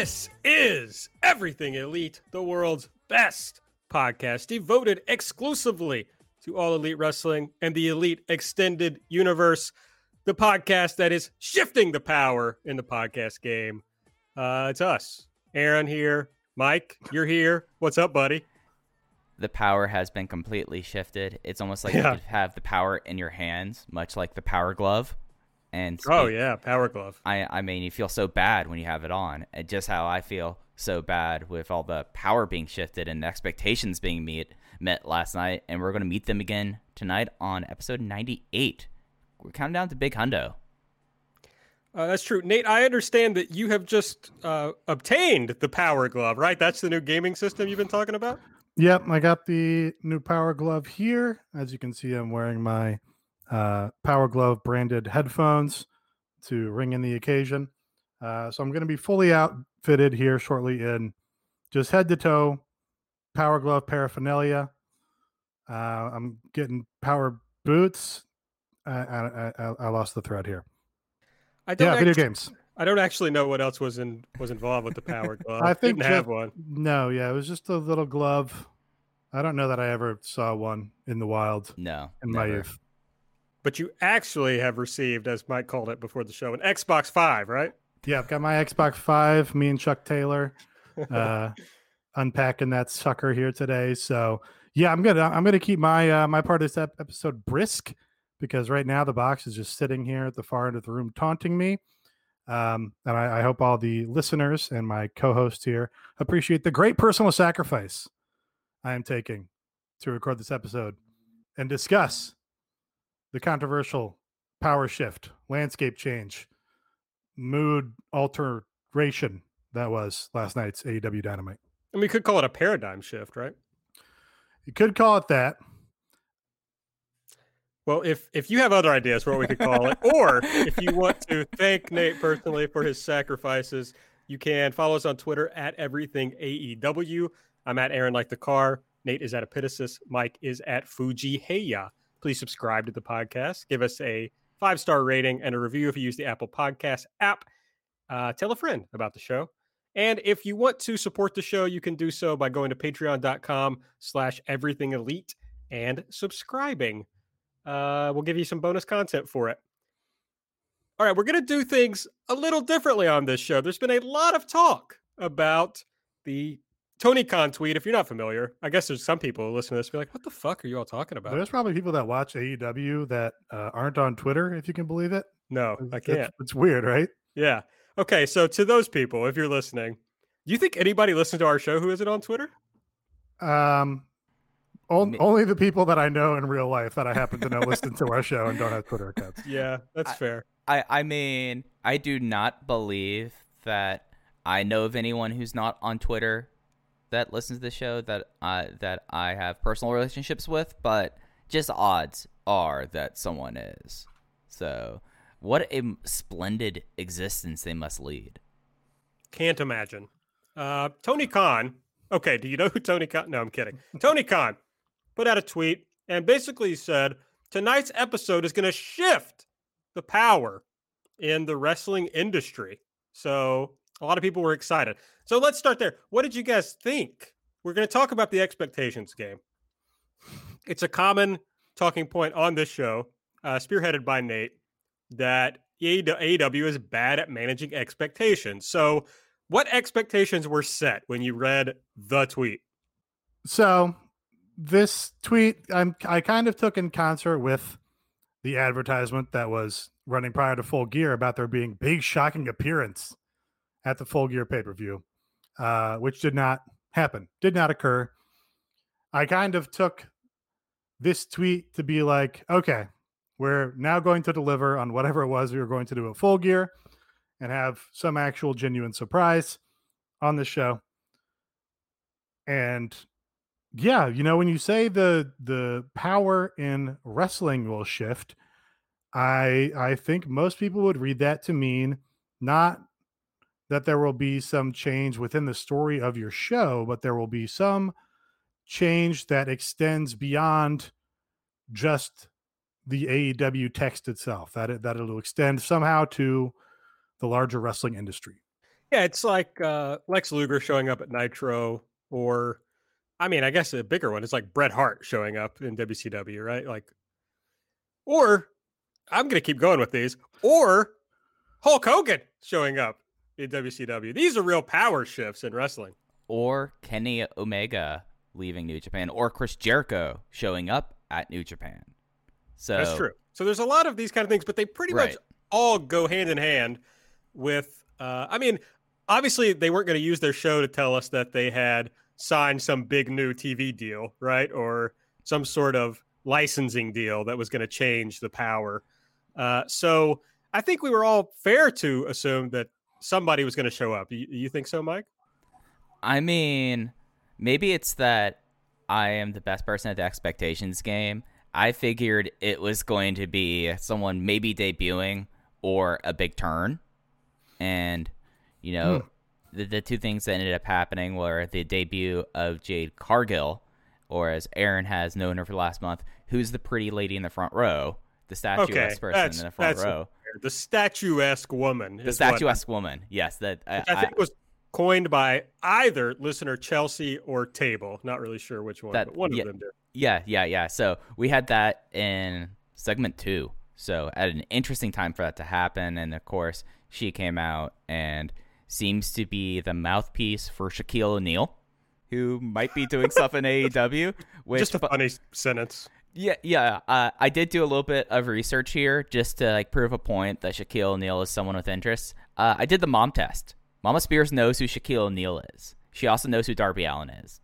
This is Everything Elite, the world's best podcast devoted exclusively to all elite wrestling and the elite extended universe. The podcast that is shifting the power in the podcast game. Uh, it's us, Aaron here. Mike, you're here. What's up, buddy? the power has been completely shifted. It's almost like Yeah. you have the power in your hands, much like the power glove. And Oh speak- yeah, Power Glove. I I mean, you feel so bad when you have it on, and just how I feel so bad with all the power being shifted and expectations being met met last night, and we're going to meet them again tonight on episode ninety eight. We're counting down to Big Hundo. Uh, that's true, Nate. I understand that you have just uh, obtained the Power Glove, right? That's the new gaming system you've been talking about. Yep, I got the new Power Glove here. As you can see, I'm wearing my uh, Power Glove branded headphones to ring in the occasion. Uh, so I'm going to be fully outfitted here shortly in just head to toe Power Glove paraphernalia. Uh, I'm getting power boots. I, I, I, I lost the thread here. I don't Yeah, video games. I don't actually know what else was in was involved with the Power Glove. I think didn't have one. No, yeah, it was just a little glove. I don't know that I ever saw one in the wild No, in my never. youth. But you actually have received, as Mike called it before the show, an Xbox Five, right? Yeah, I've got my Xbox Five. Me and Chuck Taylor uh, unpacking that sucker here today. So yeah, I'm gonna I'm gonna keep my uh, my part of this ep- episode brisk because right now the box is just sitting here at the far end of the room taunting me. Um, and I, I hope all the listeners and my co-host here appreciate the great personal sacrifice I am taking to record this episode and discuss the controversial power shift, landscape change, mood alteration that was last night's AEW Dynamite. And we could call it a paradigm shift, right? You could call it that. Well, if if you have other ideas for what we could call it, or if you want to thank Nate personally for his sacrifices, you can follow us on Twitter at everything AEW. I'm at Aaron like the car. Nate is at Epitasis. Mike is at Fuji Heya. Please subscribe to the podcast. Give us a five star rating and a review if you use the Apple Podcast app. Uh, tell a friend about the show. And if you want to support the show, you can do so by going to patreon.com slash everything elite and subscribing. Uh, we'll give you some bonus content for it. All right, we're going to do things a little differently on this show. There's been a lot of talk about the Tony Khan tweet. If you're not familiar, I guess there's some people who listen to this be like, what the fuck are you all talking about? There's probably people that watch AEW that uh, aren't on Twitter, if you can believe it. no, I It's- can't. It's weird, right? Yeah. Okay, so to those people, if you're listening, do you think anybody listens to our show who isn't on Twitter? Um, on, only the people that I know in real life that I happen to know listen to our show and don't have Twitter accounts. Yeah, that's I- fair. I I mean, I do not believe that I know of anyone who's not on Twitter that listens to the show that I that I have personal relationships with, but just odds are that someone is. So, what a splendid existence they must lead. Can't imagine. Uh, Tony Khan. Okay, do you know who Tony Khan? No, I'm kidding. Tony Khan put out a tweet and basically said tonight's episode is going to shift the power in the wrestling industry. So a lot of people were excited. So let's start there. What did you guys think? We're going to talk about the expectations game. It's a common talking point on this show, uh, spearheaded by Nate, that AEW is bad at managing expectations. So, what expectations were set when you read the tweet? So this tweet I'm I kind of took in concert with the advertisement that was running prior to full gear about there being big shocking appearance at the full gear pay-per-view, uh, which did not happen, did not occur. I kind of took this tweet to be like, okay, we're now going to deliver on whatever it was we were going to do at full gear. and have some actual genuine surprise on the show. And yeah, you know, when you say the the power in wrestling will shift, I I think most people would read that to mean not that there will be some change within the story of your show, but there will be some change that extends beyond just the AEW text itself. That it, that it'll extend somehow to the larger wrestling industry. Yeah, it's like uh, Lex Luger showing up at Nitro, or I mean, I guess a bigger one is like Bret Hart showing up in WCW, right? Like, or I'm going to keep going with these, or Hulk Hogan showing up in WCW. These are real power shifts in wrestling. Or Kenny Omega leaving New Japan, or Chris Jericho showing up at New Japan. So that's true. So there's a lot of these kind of things, but they pretty right. much all go hand in hand with. Uh, I mean, obviously they weren't going to use their show to tell us that they had signed some big new TV deal, right, or some sort of licensing deal that was going to change the power. Uh, so I think we were all fair to assume that somebody was going to show up. You, you think so, Mike? I mean, maybe it's that I am the best person at the expectations game. I figured it was going to be someone maybe debuting or a big turn. And, you know, hmm. the, the two things that ended up happening were the debut of Jade Cargill, or as Aaron has known her for the last month, who's the pretty lady in the front row, the statuesque okay, person in the front row. The statuesque woman. The statuesque what, woman. Yes, that I, I think I, was coined by either listener Chelsea or Table. Not really sure which one, that, but one yeah, of them did. Yeah, yeah, yeah. So we had that in segment two. So at an interesting time for that to happen, and of course she came out and seems to be the mouthpiece for Shaquille O'Neal, who might be doing stuff in AEW. Which, Just a funny sentence. Yeah, yeah. Uh, I did do a little bit of research here just to like prove a point that Shaquille O'Neal is someone with interest. Uh, I did the mom test. Mama Spears knows who Shaquille O'Neal is. She also knows who Darby Allin is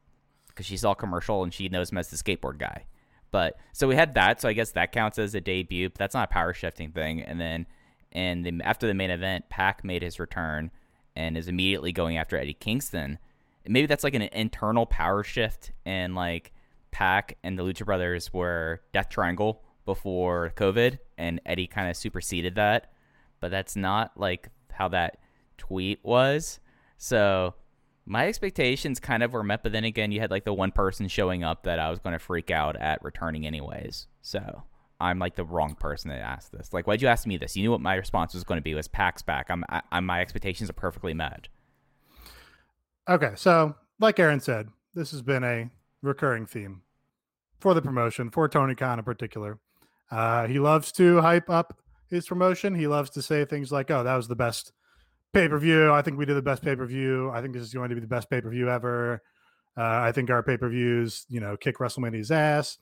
because she's all commercial and she knows him as the skateboard guy. But so we had that, so I guess that counts as a debut. But that's not a power shifting thing. And then, and the, after the main event, Pac made his return and is immediately going after Eddie Kingston. Maybe that's like an internal power shift, and like Pac and the Lucha Brothers were Death Triangle before COVID, and Eddie kind of superseded that. But that's not like how that tweet was. So my expectations kind of were met, but then again, you had like the one person showing up that I was going to freak out at returning anyways. So I'm like the wrong person to ask this. Like, why'd you ask me this? You knew what my response was going to be. Was Pac's back? I'm, I, am my expectations are perfectly met. Okay, so like Aaron said, this has been a recurring theme for the promotion for Tony Khan in particular. Uh, he loves to hype up his promotion. He loves to say things like, "Oh, that was the best pay per view. I think we did the best pay per view. I think this is going to be the best pay per view ever. Uh, I think our pay per views, you know, kick WrestleMania's ass."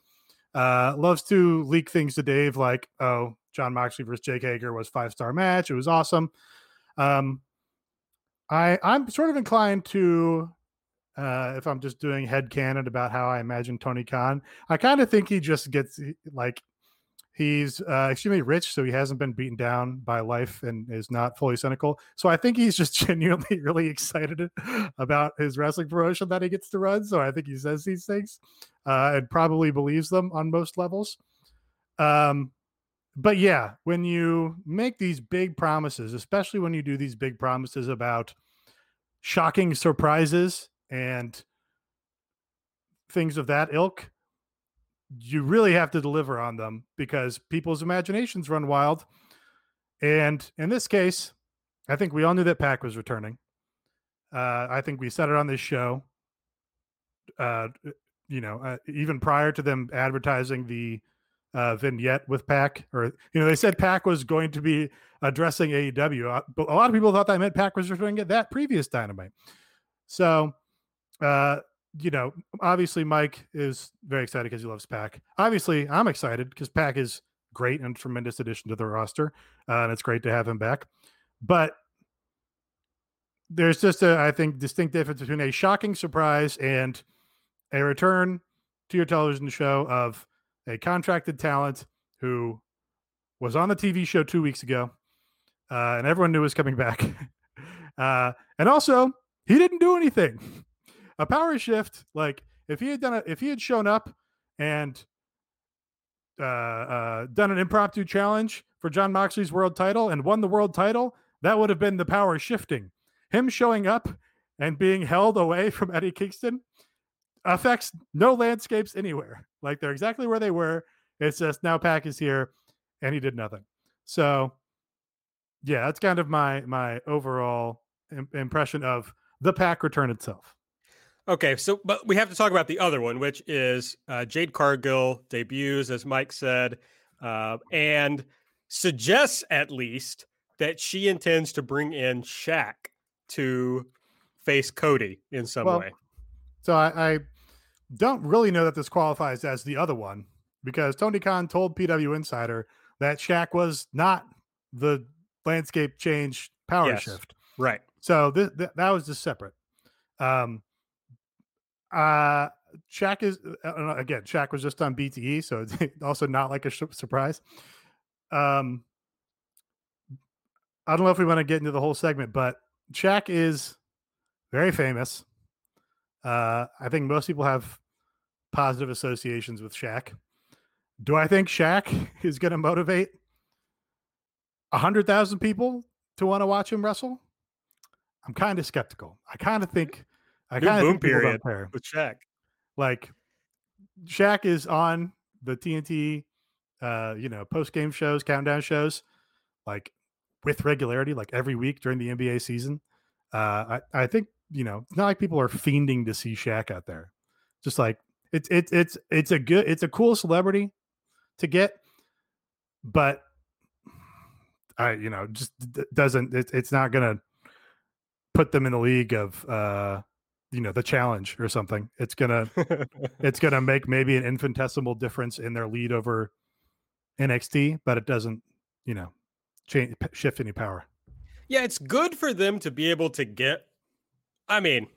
Uh, loves to leak things to Dave like, "Oh, Jon Moxley versus Jake Hager was five star match. It was awesome." Um, I I'm sort of inclined to uh, if I'm just doing head canon about how I imagine Tony Khan, I kind of think he just gets like he's uh, extremely rich, so he hasn't been beaten down by life and is not fully cynical. So I think he's just genuinely really excited about his wrestling promotion that he gets to run. So I think he says these things uh, and probably believes them on most levels. Um, but yeah, when you make these big promises, especially when you do these big promises about shocking surprises and things of that ilk, you really have to deliver on them because people's imaginations run wild. And in this case, I think we all knew that Pac was returning. Uh, I think we said it on this show. Uh, you know, uh, even prior to them advertising the uh, vignette with Pac, or you know, they said Pac was going to be addressing AEW. Uh, but a lot of people thought that meant Pac was returning at that previous Dynamite. So uh, you know, obviously Mike is very excited because he loves Pac. Obviously, I'm excited because Pac is great and tremendous addition to the roster, uh, and it's great to have him back. But there's just a, I think, distinct difference between a shocking surprise and a return to your television show of a contracted talent who was on the TV show two weeks ago, uh, and everyone knew was coming back. uh, and also, he didn't do anything. A power shift, like if he had done it, if he had shown up and uh, uh, done an impromptu challenge for Jon Moxley's world title and won the world title, that would have been the power shifting. Him showing up and being held away from Eddie Kingston affects no landscapes anywhere. Like they're exactly where they were. It's just now Pac is here and he did nothing. So yeah, that's kind of my my overall impression of the Pac return itself. Okay, so but we have to talk about the other one, which is uh, Jade Cargill debuts, as Mike said, uh, and suggests at least that she intends to bring in Shaq to face Cody in some Well, way. So I, I don't really know that this qualifies as the other one because Tony Khan told PW Insider that Shaq was not the landscape change power Yes. shift. Right. So th- th- that was just separate. Um, uh, Shaq is uh, again. Shaq was just on BTE, so it's also not like a sh- surprise. Um, I don't know if we want to get into the whole segment, but Shaq is very famous. Uh, I think most people have positive associations with Shaq. Do I think Shaq is going to motivate hundred thousand people to want to watch him wrestle? I'm kind of skeptical. I kind of think I kind of boom think people don't period. care. With Shaq. Like Shaq is on the TNT, uh, you know, post game shows, countdown shows, like with regularity, like every week during the NBA season. Uh, I, I think you know, it's not like people are fiending to see Shaq out there. Just like it's it's it's it's a good, it's a cool celebrity to get, but I you know just doesn't it, it's not gonna put them in the league of uh you know the challenge or something. It's gonna it's going to make maybe an infinitesimal difference in their lead over NXT, but it doesn't, you know, change shift any power. Yeah, it's good for them to be able to get. I mean,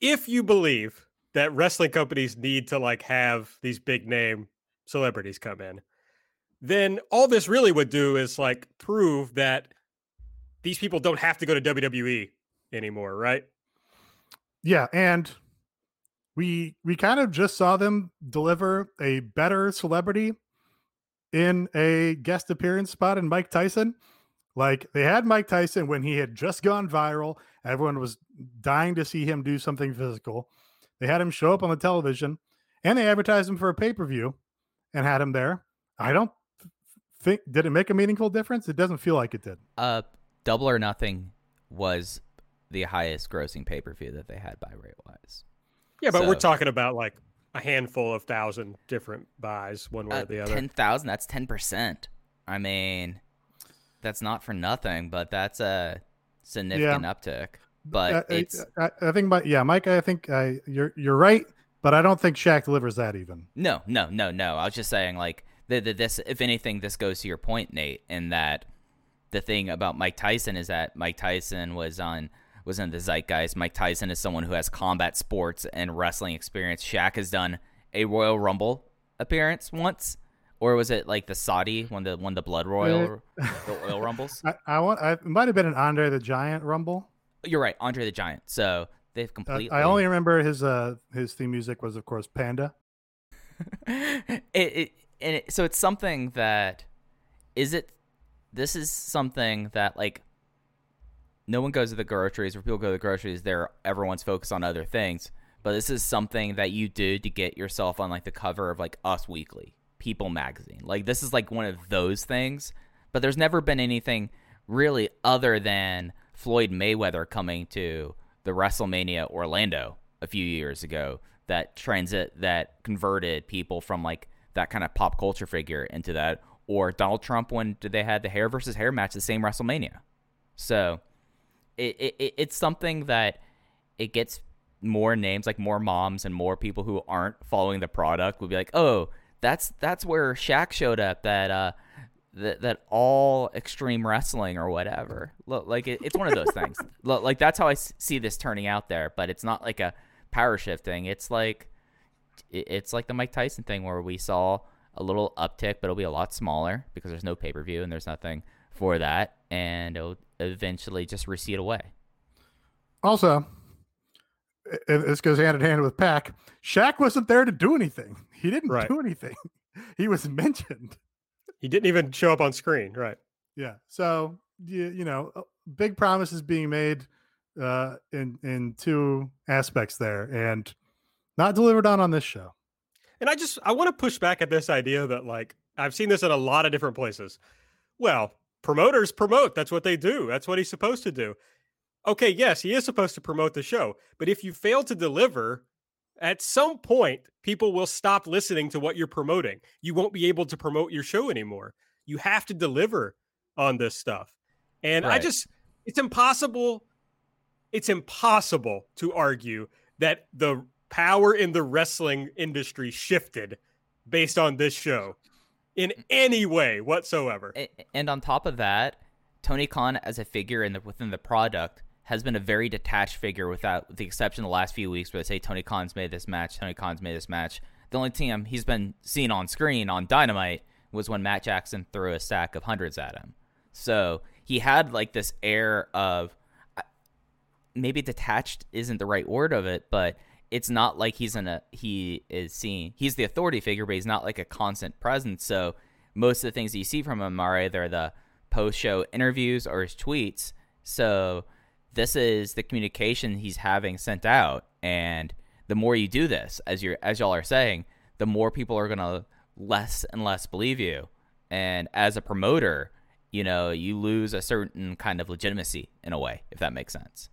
if you believe that wrestling companies need to like have these big name celebrities come in, then all this really would do is like prove that these people don't have to go to WWE anymore, right? Yeah, and we we kind of just saw them deliver a better celebrity in a guest appearance spot in Mike Tyson. Like they had Mike Tyson when he had just gone viral. Everyone was dying to see him do something physical. They had him show up on the television and they advertised him for a pay-per-view and had him there. I don't think did it make a meaningful difference? It doesn't feel like it did. Uh, Double or Nothing was the highest grossing pay per view that they had by rate wise. Yeah, but we're talking about like a handful of thousand different buys, one way Uh, or the other. Ten thousand. That's ten percent. I mean, that's not for nothing, but that's a significant uptick. But Uh, it's I, I think, my, yeah, Mike. I think I, you're you're right, but I don't think Shaq delivers that even. No, no, no, no. I was just saying, like, the, the, this. If anything, this goes to your point, Nate, in that the thing about Mike Tyson is that Mike Tyson was on was in the zeitgeist. Mike Tyson is someone who has combat sports and wrestling experience. Shaq has done a Royal Rumble appearance once, or was it like the Saudi when the when the Blood Royal the Oil Rumbles? I, I want. I, it might have been an Andre the Giant Rumble. You're right, Andre the Giant. So they've Uh, completely. I only remember his uh his theme music was of course Panda. it, it and it, so it's something that is it this is something that like no one goes to the groceries or people go to the groceries there everyone's focused on other things. But this is something that you do to get yourself on like the cover of like us weekly people magazine. Like this is like one of those things. But there's never been anything really other than floyd mayweather coming to the wrestlemania orlando a few years ago that transit that converted people from like that kind of pop culture figure into that. Or donald trump when did they had the hair versus hair match the same wrestlemania. So it, it it's something that it gets more names like more moms and more people who aren't following the product would be like oh that's that's where Shaq showed up that uh that that all extreme wrestling or whatever. Look, like it, it's one of those things. Look, like that's how I see this turning out there but it's not like a power shift thing. It's like it's like the Mike Tyson thing where we saw a little uptick but it'll be a lot smaller because there's no pay-per-view and there's nothing for that. And it'll eventually just recede away. Also, this goes hand in hand with Pac. Shaq wasn't there to do anything. He didn't right. do anything. He was mentioned. He didn't even show up on screen, right? Yeah. So you, you know, uh, big promises being made uh, in in two aspects there, and not delivered on on this show. And I just I want to push back at this idea that like I've seen this in a lot of different places. Well, promoters promote. That's what they do. That's what he's supposed to do. Okay, yes, he is supposed to promote the show, but if you fail to deliver, at some point, people will stop listening to what you're promoting. You won't be able to promote your show anymore. You have to deliver on this stuff. And right. I just, it's impossible. It's impossible to argue that the power in the wrestling industry shifted based on this show in mm. any way whatsoever. And on top of that, Tony Khan as a figure in the within the product has been a very detached figure without the exception of the last few weeks where they say Tony Khan's made this match, Tony Khan's made this match. The only time he's been seen on screen on Dynamite was when Matt Jackson threw a stack of hundreds at him. So he had like this air of maybe detached isn't the right word of it, but it's not like he's in a he is seen he's the authority figure, but he's not like a constant presence. So most of the things that you see from him are either the post show interviews or his tweets. So this is the communication he's having sent out. And the more you do this as you're as y'all are saying the more people are to less and less believe you. And as a promoter you know you lose a certain kind of legitimacy in a way if that makes sense.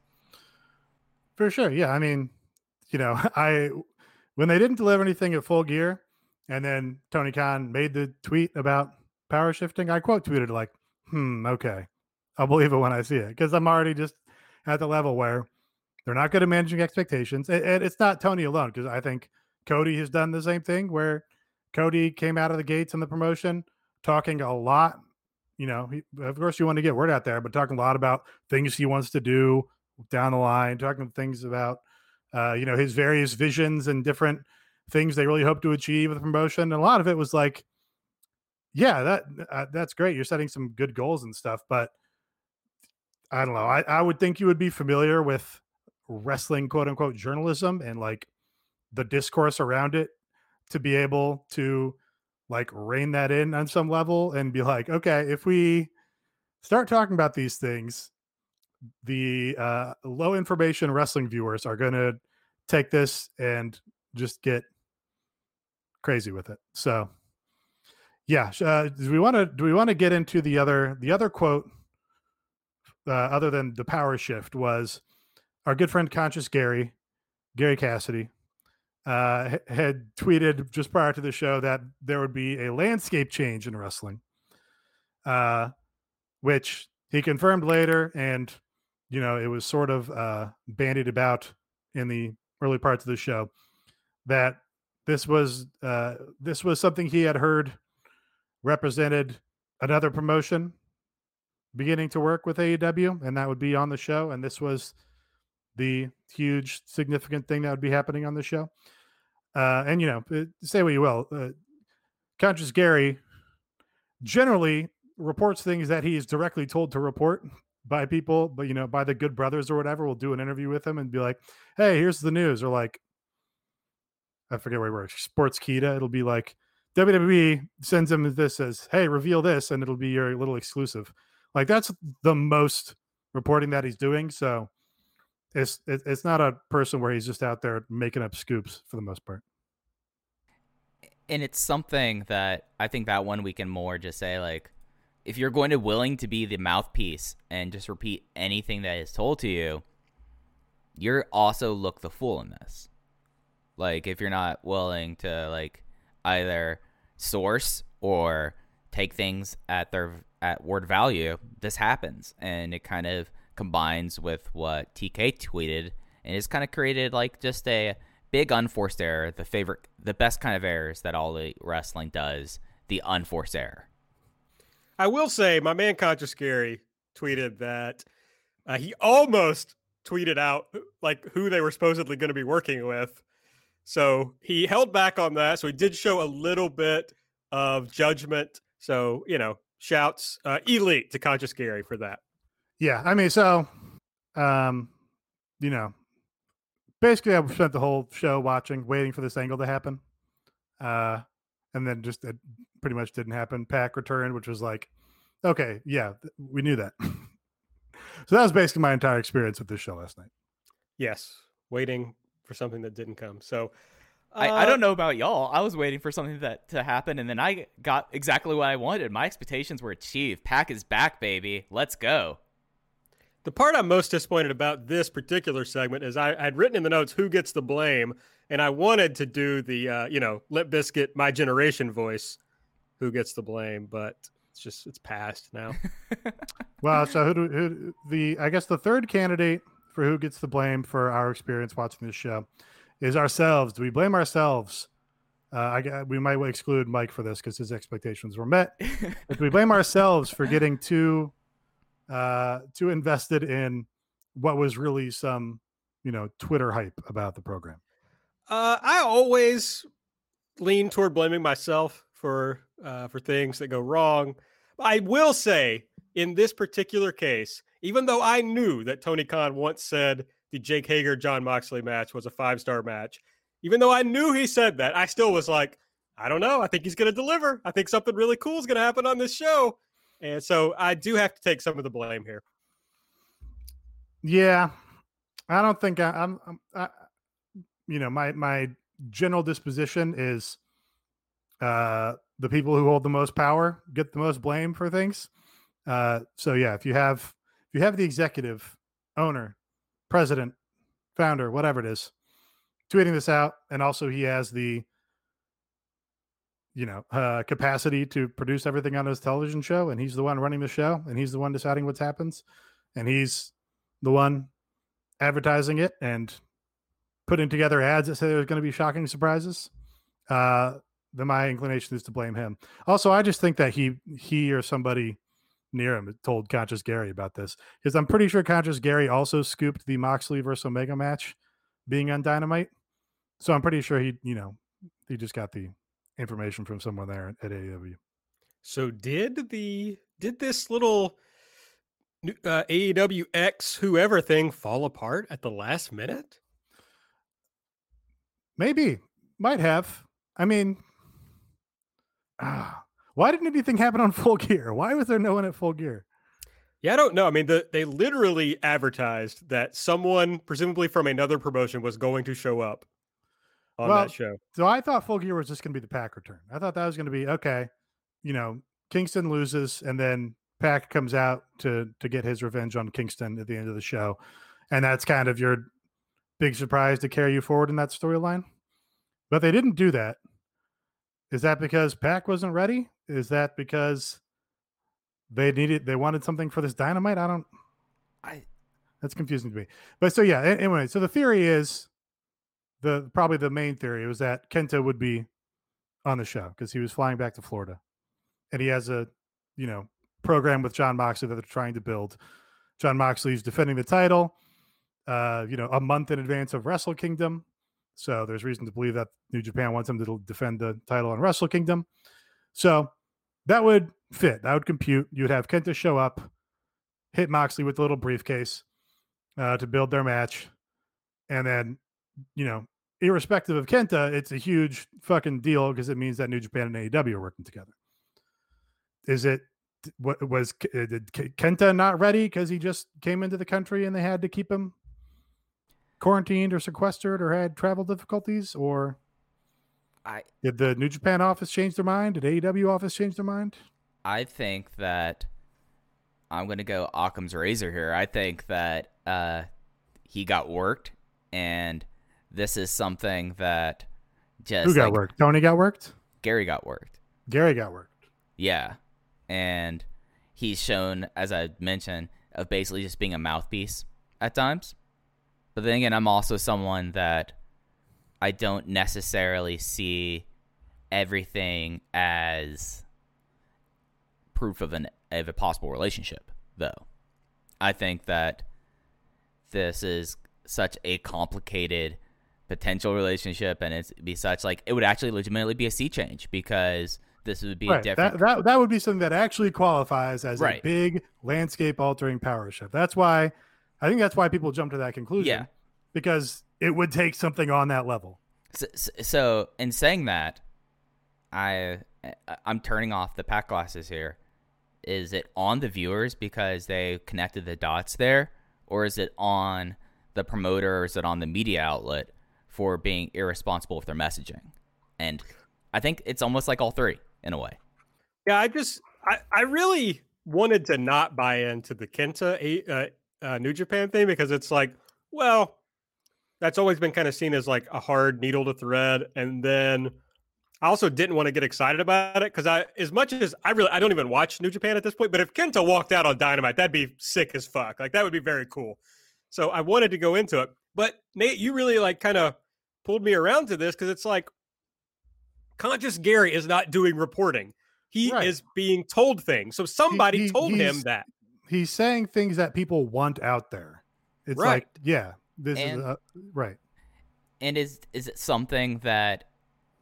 For sure. Yeah. I mean you know i when they didn't deliver anything at full gear and then tony khan made the tweet about power shifting i quote tweeted like hmm okay i'll believe it when i see it because i'm already just at the level where they're not good at managing expectations. And, it's not Tony alone because I think Cody has done the same thing where Cody came out of the gates in the promotion talking a lot. You know, he, of course, you want to get word out there, but talking a lot about things he wants to do down the line, talking things about, uh, you know, his various visions and different things they really hope to achieve with the promotion. And a lot of it was like, yeah, that uh, that's great. You're setting some good goals and stuff, but I don't know. I, I would think you would be familiar with wrestling, quote unquote, journalism and like the discourse around it to be able to like rein that in on some level and be like, okay, if we start talking about these things, the uh, low information wrestling viewers are going to take this and just get crazy with it. So, yeah, uh, do we want to do we want to get into the other the other quote uh, other than the power shift was our good friend conscious gary gary cassidy uh, had tweeted just prior to the show that there would be a landscape change in wrestling uh, which he confirmed later and you know it was sort of uh, bandied about in the early parts of the show that this was uh, this was something he had heard represented another promotion beginning to work with AEW, and that would be on the show. And this was the huge, significant thing that would be happening on the show. Uh, and you know, uh, say what you will, uh, Conscious Gary generally reports things that he's directly told to report by people, but you know, by the Good Brothers or whatever. We'll do an interview with him and be like, "Hey, here's the news," or like, I forget where we were. Sportskeeda. It'll be like WWE sends him this as, "Hey, reveal this," and it'll be your little exclusive. Like that's the most reporting that he's doing. So it's it's not a person where he's just out there making up scoops for the most part. And it's something that I think that one we can more just say like if you're going to willing to be the mouthpiece and just repeat anything that is told to you, you're also look the fool in this. Like if you're not willing to like either source or take things at their at word value, this happens, and it kind of combines with what TK tweeted, and it's kind of created like just a big unforced error, the favorite, the best kind of errors that all the wrestling does, the unforced error. I will say, my man Conscious Gary tweeted that uh, he almost tweeted out like who they were supposedly going to be working with. So he held back on that. So he did show a little bit of judgment so, you know, shouts uh, elite to Conscious Gary for that. Yeah, I mean, so, um, you know, basically, I spent the whole show watching, waiting for this angle to happen, uh, and then just it pretty much didn't happen. Pac returned, which was like, okay, yeah, we knew that. so that was basically my entire experience with this show last night. Yes, waiting for something that didn't come. So I, I don't uh, know about y'all. I was waiting for something that to happen, and then I got exactly what I wanted. My expectations were achieved. Pac is back, baby. Let's go. The part I'm most disappointed about this particular segment is I, I'd written in the notes who gets the blame, and I wanted to do the uh, you know Limp Bizkit My Generation voice, who gets the blame, but it's just it's past now. Well, so who, do, who the I guess the third candidate for who gets the blame for our experience watching this show is ourselves. Do we blame ourselves? Uh, I we might exclude Mike for this because his expectations were met. But do we blame ourselves for getting too uh, too invested in what was really some you know Twitter hype about the program? Uh, I always lean toward blaming myself for uh, for things that go wrong. I will say, in this particular case, even though I knew that Tony Khan once said the Jake Hager Jon Moxley match was a five star match, even though I knew he said that, I still was like, I don't know. I think he's going to deliver. I think something really cool is going to happen on this show. And so I do have to take some of the blame here. Yeah, I don't think I, I'm. I'm I, you know, my my general disposition is, uh, the people who hold the most power get the most blame for things. Uh, so yeah, if you have if you have the executive, owner, president, founder, whatever it is, tweeting this out, and also he has the you know uh, capacity to produce everything on his television show, and he's the one running the show, and he's the one deciding what happens, and he's the one advertising it and putting together ads that say there's going to be shocking surprises, uh, then my inclination is to blame him. Also, I just think that he he or somebody near him told Conscious Gary about this because I'm pretty sure Conscious Gary also scooped the Moxley versus Omega match being on Dynamite. So I'm pretty sure he, you know, he just got the information from someone there at AEW. So did the did this little uh, AEW X whoever thing fall apart at the last minute? Maybe, might have. I mean, ah, why didn't anything happen on Full Gear? Why was there no one at Full Gear? Yeah, I don't know. I mean, the, they literally advertised that someone, presumably from another promotion, was going to show up on Well, that show. So I thought Full Gear was just going to be the Pac return. I thought that was going to be okay. You know, Kingston loses, and then Pac comes out to to get his revenge on Kingston at the end of the show, and that's kind of your big surprise to carry you forward in that storyline. But they didn't do that. Is that because Pac wasn't ready? Is that because they needed they wanted something for this dynamite? I don't. I That's confusing to me. But so yeah. Anyway, so the theory is the probably the main theory was that Kenta would be on the show because he was flying back to Florida, and he has a you know program with Jon Moxley that they're trying to build. Jon Moxley's defending the title, uh, you know, a month in advance of Wrestle Kingdom. So there's reason to believe that New Japan wants him to defend the title on Wrestle Kingdom. So that would fit. That would compute. You would have Kenta show up, hit Moxley with a little briefcase uh, to build their match, and then you know, irrespective of Kenta, it's a huge fucking deal because it means that New Japan and AEW are working together. Is it what was uh, did Kenta not ready because he just came into the country and they had to keep him quarantined or sequestered or had travel difficulties or I did the New Japan office change their mind? Did AEW office change their mind? I think that I'm gonna go Occam's razor here. I think that uh, he got worked, and this is something that just Who got like, worked? Tony got worked. Gary got worked. Gary got worked. Yeah, and he's shown, as I mentioned, of basically just being a mouthpiece at times. But then again, I'm also someone that I don't necessarily see everything as proof of an of a possible relationship, though. I think that this is such a complicated potential relationship, and it's be such like it would actually legitimately be a sea change because this would be right. different. That, that that would be something that actually qualifies as Right. a big landscape altering power shift. That's why I think that's why people jump to that conclusion. Yeah. Because it would take something on that level. So, so in saying that, I I'm turning off the Pac glasses here. Is it on the viewers because they connected the dots there, or is it on the promoter, or is it on the media outlet for being irresponsible with their messaging? And I think it's almost like all three in a way. Yeah, I just I, I really wanted to not buy into the Kenta uh, uh, New Japan thing because it's like, well, that's always been kind of seen as like a hard needle to thread, and then I also didn't want to get excited about it because I, as much as I really, I don't even watch New Japan at this point. But if Kenta walked out on Dynamite, that'd be sick as fuck. Like that would be very cool. So I wanted to go into it, but Nate, you really like kind of pulled me around to this because it's like conscious Gary is not doing reporting. He Right. is being told things. So somebody he- told him that. He's saying things that people want out there. It's Right. like, yeah, this And- is uh, right. And is is it something that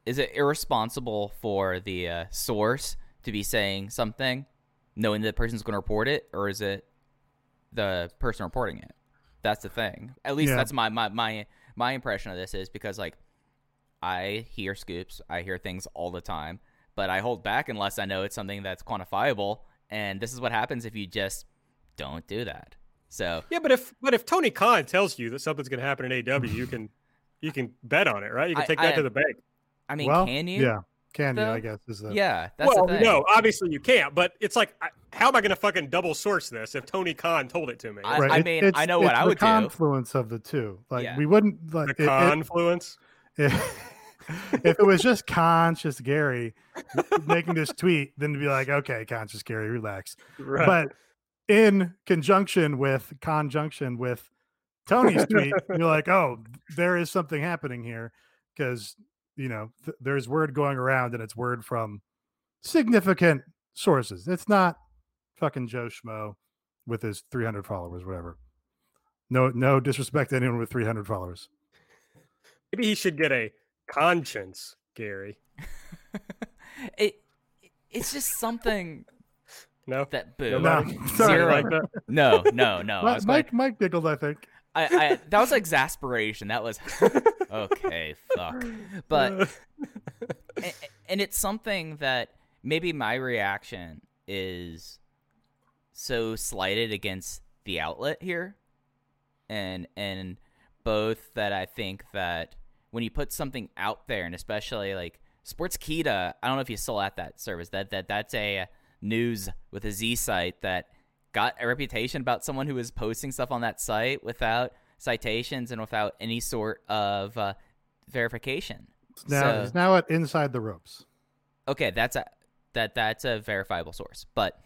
is it irresponsible for the uh, source to be saying something, knowing that the person's going to report it, or is it the person reporting it? That's the thing. At least Yeah. that's my, my my my impression of this is because like I hear scoops, I hear things all the time, but I hold back unless I know it's something that's quantifiable. And this is what happens if you just don't do that. So Yeah, but if but if Tony Khan tells you that something's going to happen in AW, you can you can bet on it, right? You can I- take that I- to the bank. I mean, well, can you? Yeah, can you? I guess is the Yeah, that's well, the thing. no, obviously you can't. But it's like, I- how am I going to fucking double source this if Tony Khan told it to me? I- Right. I mean, it's- I know what it's I the would do. confluence of the two. Like Yeah. we wouldn't like it- it- confluence. if, if it was just conscious Gary making this tweet, then to be like, okay, conscious Gary, relax. Right. But in conjunction with conjunction with Tony's tweet, you're like, oh, there is something happening here because you know th- there's word going around and it's word from significant sources. It's not fucking Joe Schmo with his 300 followers, whatever. No, no disrespect to anyone with 300 followers. Maybe he should get a conscience, Gary. it it's just something No, that boo. no, No, sorry. Zero. like that. No, no, no. I Mi- going, Mike, Mike Dickled, I think. I, I that was exasperation. That was okay. Fuck. But and, and it's something that maybe my reaction is so slighted against the outlet here and and both that I think that when you put something out there and especially like Sportskeeda, I don't know if you still at that service that that that's a news with a Z site that got a reputation about someone who was posting stuff on that site without citations and without any sort of uh, verification. It's now, So- it's now at Inside the Ropes. okay that's a that that's a verifiable source but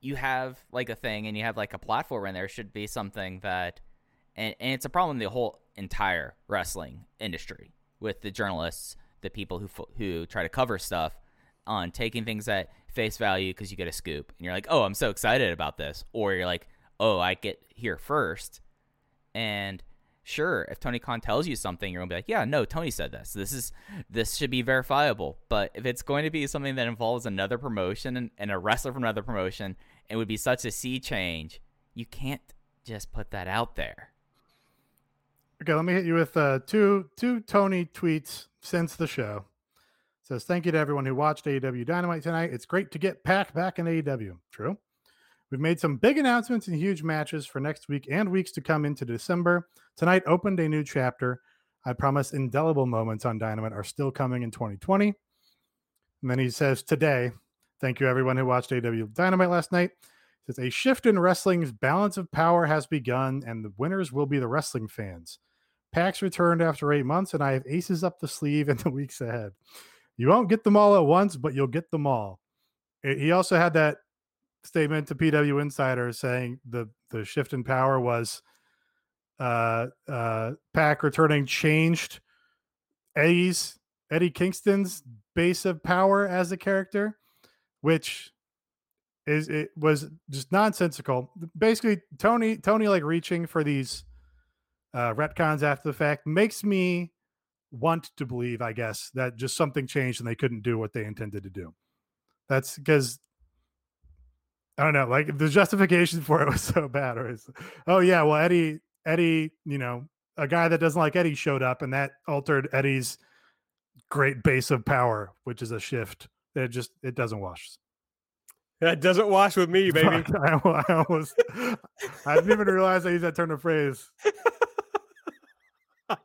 you have like a thing and you have like a platform and there should be something that and, and it's a problem in the whole entire wrestling industry with the journalists the people who who try to cover stuff on taking things at face value because you get a scoop and you're like oh i'm so excited about this or you're like oh i get here first and sure, if Tony Khan tells you something, you're gonna be like, yeah, no, Tony said this. This is this should be verifiable. But if it's going to be something that involves another promotion and, and a wrestler from another promotion, it would be such a sea change. You can't just put that out there. Okay, let me hit you with uh, two two Tony tweets since the show. Says thank you to everyone who watched AEW Dynamite tonight. It's great to get Pac back in AEW. True. We've made some big announcements and huge matches for next week and weeks to come into December. Tonight opened a new chapter. I promise indelible moments on Dynamite are still coming in 2020. And then he says today, thank you everyone who watched AEW Dynamite last night. Says a shift in wrestling's balance of power has begun, and the winners will be the wrestling fans. PAX returned after eight months, and I have aces up the sleeve in the weeks ahead. You won't get them all at once, but you'll get them all. He also had that statement to PW Insider saying the the shift in power was uh uh Pac returning changed Eddie's Eddie Kingston's base of power as a character, which is it was just nonsensical. Basically, Tony Tony like reaching for these uh, retcons after the fact makes me want to believe, I guess, that just something changed and they couldn't do what they intended to do. That's because I don't know. Like the justification for it was so bad. Or it's, oh yeah, well Eddie, Eddie, you know, a guy that doesn't like Eddie showed up, and that altered Eddie's great base of power, which is a shift. It just it doesn't wash. That doesn't wash with me, baby. I, I almost, I didn't even realize I used that turn of phrase.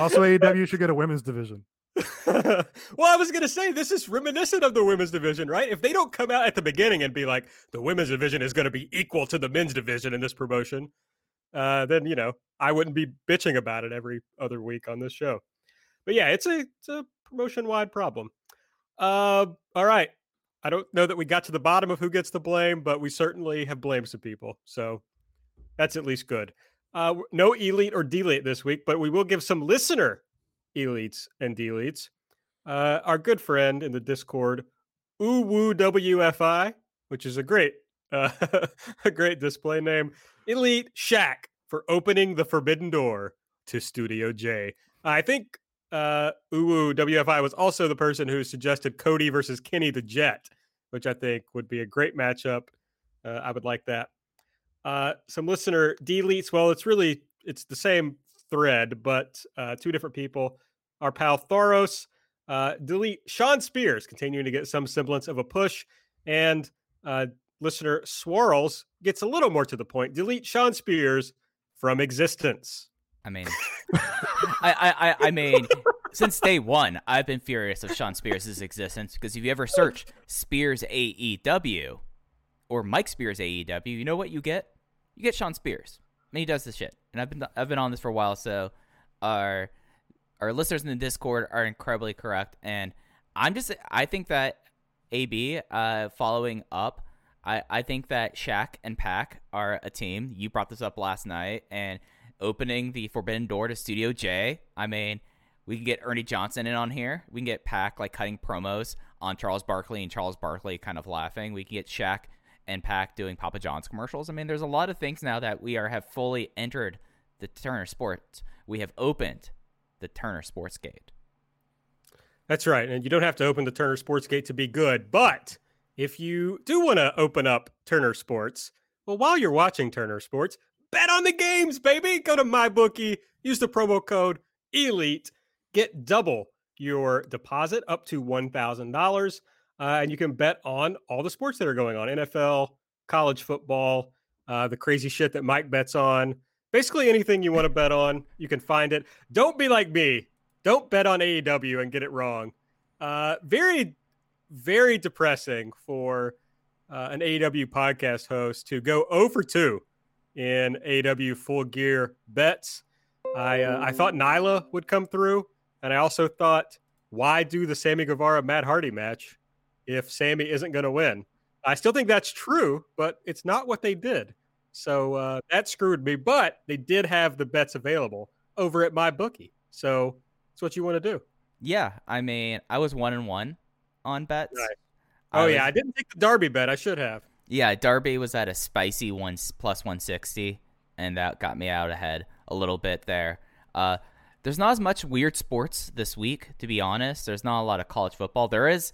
also, AEW should get a women's division. well, I was going to say this is reminiscent of the women's division, right? If they don't come out at the beginning and be like, the women's division is going to be equal to the men's division in this promotion, uh, then you know I wouldn't be bitching about it every other week on this show. But yeah, it's a it's a promotion wide problem. Uh, all right, I don't know that we got to the bottom of who gets the blame, but we certainly have blamed some people, so that's at least good. Uh, no elite or delete this week, but we will give some listener elites and deletes. Uh, our good friend in the Discord, Uwu WFI, which is a great, uh, a great display name, Elite Shaq for opening the forbidden door to Studio J. I think uh, Uwu WFI was also the person who suggested Cody versus Kenny the Jet, which I think would be a great matchup. Uh, I would like that. Uh, some listener deletes. Well, it's really it's the same thread, but uh, two different people. Our pal Thoros uh, delete Sean Spears, continuing to get some semblance of a push, and uh, listener Swirls gets a little more to the point. Delete Sean Spears from existence. I mean, I, I, I mean, since day one, I've been furious of Sean Spears' existence because if you ever search Spears AEW or Mike Spears AEW, you know what you get? You get Sean Spears. And he does this shit. And I've been I've been on this for a while, so our our listeners in the Discord are incredibly correct. And I'm just I think that AB uh, following up I, I think that Shaq and Pac are a team. You brought this up last night, and opening the forbidden door to Studio J. I mean, we can get Ernie Johnson in on here. We can get Pac like cutting promos on Charles Barkley and Charles Barkley kind of laughing. We can get Shaq and Pac doing Papa John's commercials. I mean, there's a lot of things now that we are have fully entered the Turner Sports. We have opened the Turner Sports Gate. That's right, and you don't have to open the Turner Sports Gate to be good, but if you do want to open up Turner Sports, well, while you're watching Turner Sports, bet on the games, baby. Go to MyBookie, use the promo code ELITE, get double your deposit up to $1,000. Uh, and you can bet on all the sports that are going on NFL, college football, uh, the crazy shit that Mike bets on. Basically, anything you want to bet on, you can find it. Don't be like me. Don't bet on AEW and get it wrong. Uh, very very depressing for uh, an AEW podcast host to go over 2 in AEW full gear bets. I uh, I thought Nyla would come through, and I also thought, why do the Sammy Guevara Matt Hardy match if Sammy isn't going to win? I still think that's true, but it's not what they did. So uh, that screwed me. But they did have the bets available over at MyBookie. So it's what you want to do. Yeah, I mean, I was one and one on bets. Right. Oh I yeah, I didn't take the Darby bet. I should have. Yeah, Darby was at a spicy one plus one sixty, and that got me out ahead a little bit there. Uh, there's not as much weird sports this week, to be honest. There's not a lot of college football. There is,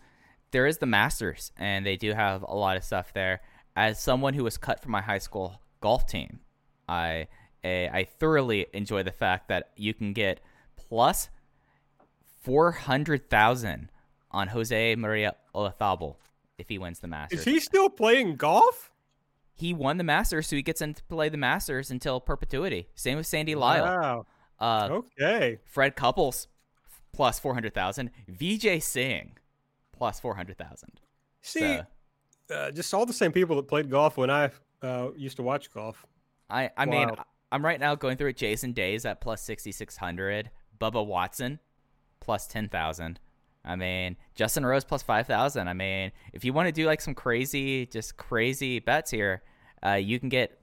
there is the Masters, and they do have a lot of stuff there. As someone who was cut from my high school golf team, I I thoroughly enjoy the fact that you can get plus four hundred thousand on Jose Maria Olazabal if he wins the Masters. Is he still playing golf? He won the Masters, so he gets to play the Masters until perpetuity. Same with Sandy Lyle. Wow. Uh, okay. Fred Couples plus four hundred thousand. Vijay Singh plus four hundred thousand. See, so, uh, just all the same people that played golf when I uh, used to watch golf. I I wow. mean, I'm right now going through it. Jason Days at plus sixty six hundred. Bubba Watson plus ten thousand. I mean, Justin Rose plus 5,000. I mean, if you want to do like some crazy, just crazy bets here, uh, you can get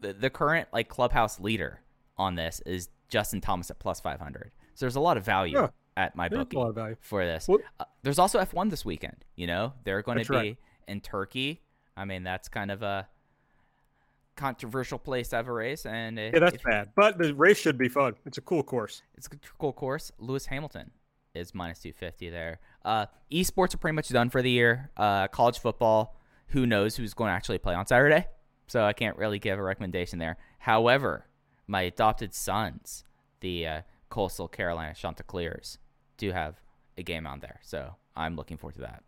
the, the current like clubhouse leader on this is Justin Thomas at plus 500. So there's a lot of value yeah, at MyBookie for this. Uh, there's also F1 this weekend. You know, they're going to be right. in Turkey. I mean, that's kind of a controversial place to have a race. And yeah, that's bad. But the race should be fun. It's a cool course. It's a cool course. Lewis Hamilton is minus 250 there. Uh, esports are pretty much done for the year. Uh, college football, who knows who's going to actually play on Saturday? So I can't really give a recommendation there. However, my adopted sons, the uh, Coastal Carolina Chanticleers, do have a game on there. So I'm looking forward to that.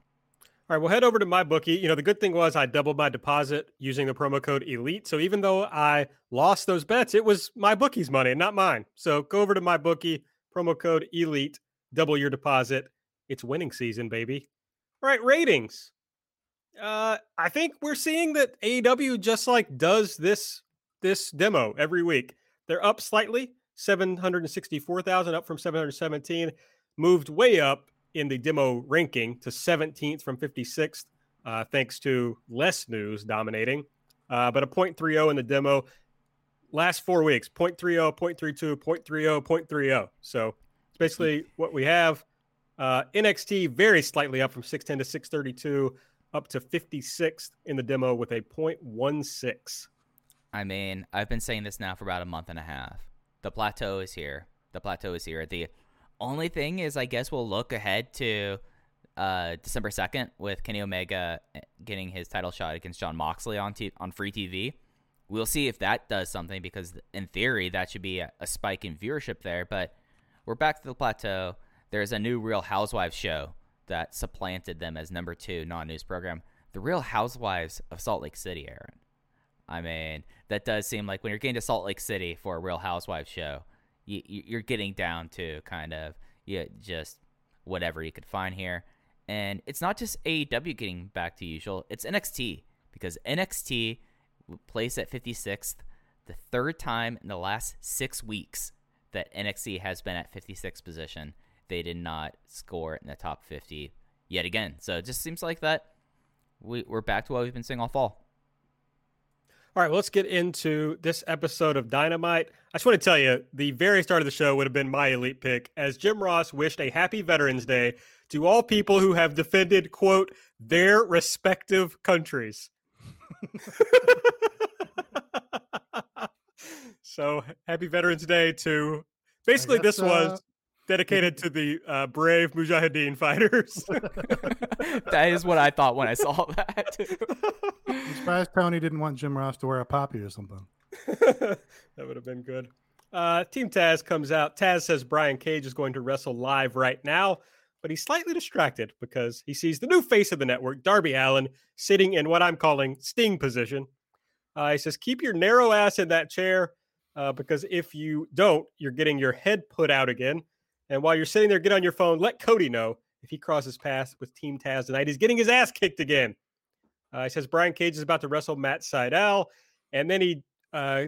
All right, we'll head over to MyBookie. You know, the good thing was I doubled my deposit using the promo code ELITE. So even though I lost those bets, it was MyBookie's money and not mine. So go over to my bookie, promo code ELITE, double your deposit. It's winning season, baby. All right, ratings. Uh, I think we're seeing that AEW just like does this this demo every week. They're up slightly, 764,000 up from 717, moved way up in the demo ranking to 17th from 56th, uh, thanks to less news dominating. Uh, but a 0.30 in the demo last four weeks 0.30, 0.32, 0.30, 0.30. So it's basically what we have. Uh, NXT very slightly up from 610 to 632, up to 56th in the demo with a 0.16. I mean, I've been saying this now for about a month and a half. The plateau is here. The plateau is here. The only thing is, I guess we'll look ahead to uh, December second with Kenny Omega eh, getting his title shot against Jon Moxley on t- on free TV. We'll see if that does something because in theory that should be a, a spike in viewership there. But we're back to the plateau. There's a new Real Housewives show that supplanted them as number two non-news program. The Real Housewives of Salt Lake City, Aaron. I mean, that does seem like when you're getting to Salt Lake City for a Real Housewives show, you, you're getting down to kind of yeah, just whatever you could find here. And it's not just AEW getting back to usual, it's NXT because NXT placed at 56th, the third time in the last six weeks that NXT has been at 56th position. They did not score in the top 50 yet again. So it just seems like that we, we're back to what we've been seeing all fall. All right, well, let's get into this episode of Dynamite. I just want to tell you, the very start of the show would have been my elite pick, as Jim Ross wished a happy Veterans Day to all people who have defended, quote, their respective countries. so, happy Veterans Day to basically, guess, this was uh, dedicated to the uh, brave Mujahideen fighters. that is what I thought when I saw that. I'm surprised Tony didn't want Jim Ross to wear a poppy or something. that would have been good. Uh, Team Taz comes out. Taz says Brian Cage is going to wrestle live right now, but he's slightly distracted because he sees the new face of the network, Darby Allin, sitting in what I'm calling sting position. Uh, he says, Keep your narrow ass in that chair uh, because if you don't, you're getting your head put out again. And while you're sitting there, get on your phone, let Cody know if he crosses paths with Team Taz tonight. He's getting his ass kicked again. Uh, he says Brian Cage is about to wrestle Matt Sydal, and then he uh,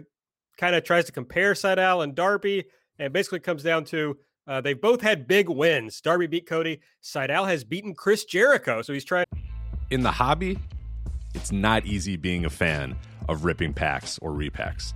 kind of tries to compare Sydal and Darby, and basically comes down to uh, they've both had big wins. Darby beat Cody. Sydal has beaten Chris Jericho, so he's trying. In the hobby, it's not easy being a fan of ripping packs or repacks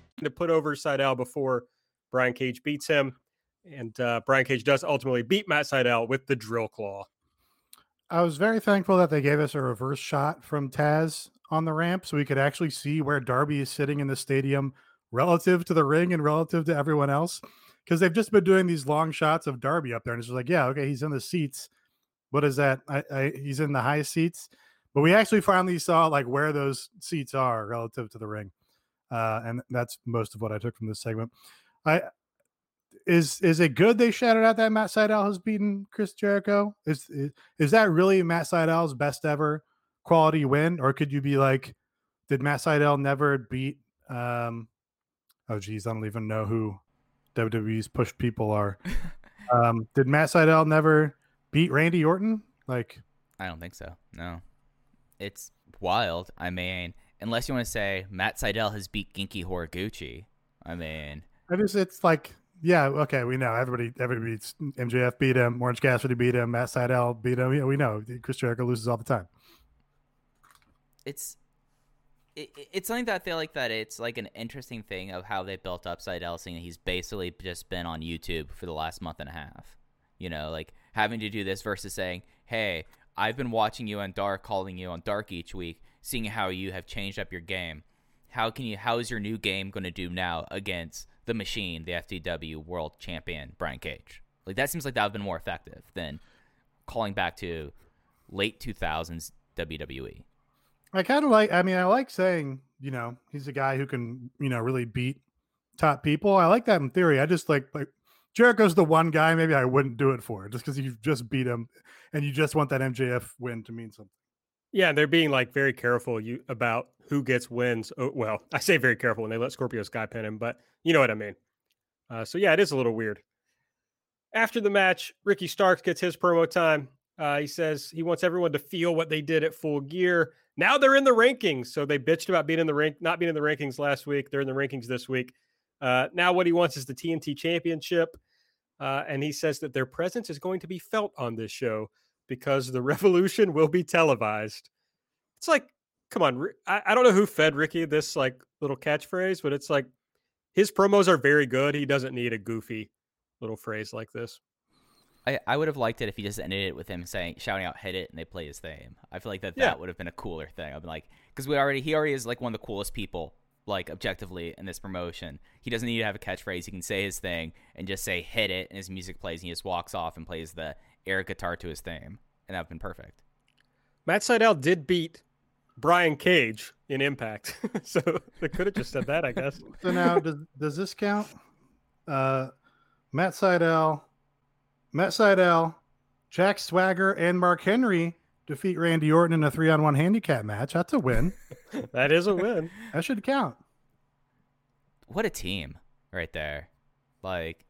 to put over Sydal before Brian Cage beats him. And uh, Brian Cage does ultimately beat Matt Sydal with the drill claw. I was very thankful that they gave us a reverse shot from Taz on the ramp so we could actually see where Darby is sitting in the stadium relative to the ring and relative to everyone else. Because they've just been doing these long shots of Darby up there, and it's just like, yeah, okay, he's in the seats. What is that? I, I, he's in the high seats, but we actually finally saw like where those seats are relative to the ring. Uh, and that's most of what I took from this segment. I is is it good they shouted out that Matt Sydal has beaten Chris Jericho? Is, is is that really Matt Sydal's best ever quality win, or could you be like, did Matt Sydal never beat? Um, oh geez, I don't even know who WWE's push people are. um, did Matt Sydal never beat Randy Orton? Like, I don't think so. No, it's wild. I mean, unless you want to say Matt Sydal has beat Genki Horiguchi. I mean, I just it's like yeah, okay, we know everybody. Everybody beats MJF beat him, Orange Cassidy beat him, Matt Sydal beat him. Yeah, we know Chris Jericho loses all the time. It's it, it's something that I feel like that it's like an interesting thing of how they built up Sydal, seeing that he's basically just been on YouTube for the last month and a half. You know, like having to do this versus saying, "Hey, I've been watching you on Dark, calling you on Dark each week seeing how you have changed up your game. How can you? How is your new game going to do now against the machine, the FTW World Champion Brian Cage? Like that seems like that would have been more effective than calling back to late 2000s WWE. I kind of like. I mean, I like saying you know he's a guy who can you know really beat top people. I like that in theory. I just like like Jericho's the one guy maybe I wouldn't do it for just because you just beat him and you just want that MJF win to mean something. Yeah, they're being like very careful you about who gets wins. Oh, well, I say very careful when they let Scorpio Sky pin him, but you know what I mean. Uh, so yeah, it is a little weird. After the match, Ricky Starks gets his promo time. Uh, he says he wants everyone to feel what they did at Full Gear. Now they're in the rankings, so they bitched about being in the rank, not being in the rankings last week. They're in the rankings this week. Uh, now what he wants is the TNT Championship, uh, and he says that their presence is going to be felt on this show because the revolution will be televised. It's like, come on, I, I don't know who fed Ricky this like little catchphrase, but it's like his promos are very good. He doesn't need a goofy little phrase like this. I, I would have liked it if he just ended it with him saying shouting out hit it and they play his theme. I feel like that yeah. that would have been a cooler thing. I've been like because we already he already is like one of the coolest people like objectively in this promotion. He doesn't need to have a catchphrase. He can say his thing and just say hit it and his music plays and he just walks off and plays the air guitar to his theme, and that would been perfect. Matt Sydal did beat Brian Cage in Impact, so they could have just said that, I guess. So now, does does this count? Uh, Matt Sydal, Matt Sydal, Jack Swagger, and Mark Henry defeat Randy Orton in a three-on-one handicap match. That's a win. that is a win. that should count. What a team right there! Like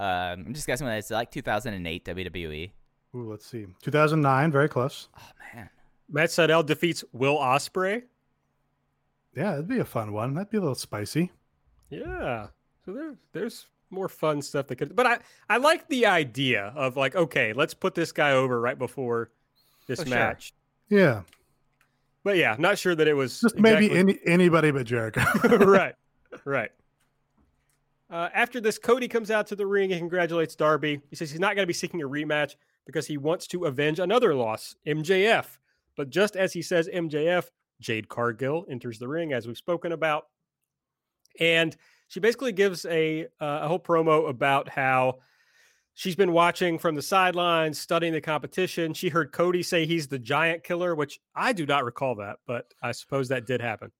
um, I'm just guessing when it's like 2008 WWE. Ooh, let's see. 2009, very close. Oh man. Matt Sydal defeats Will Ospreay. Yeah, it'd be a fun one. That'd be a little spicy. Yeah. So there, there's more fun stuff that could. But I, I like the idea of like, okay, let's put this guy over right before this Oh, sure. match. Yeah, But yeah, not sure that it was just maybe any anybody but Jericho. right, right. Uh, after this, Cody comes out to the ring and congratulates Darby. He says he's not going to be seeking a rematch because he wants to avenge another loss, MJF. But just as he says MJF, Jade Cargill enters the ring, as we've spoken about, and she basically gives a uh, a whole promo about how she's been watching from the sidelines, studying the competition. She heard Cody say he's the giant killer, which I do not recall that, but I suppose that did happen.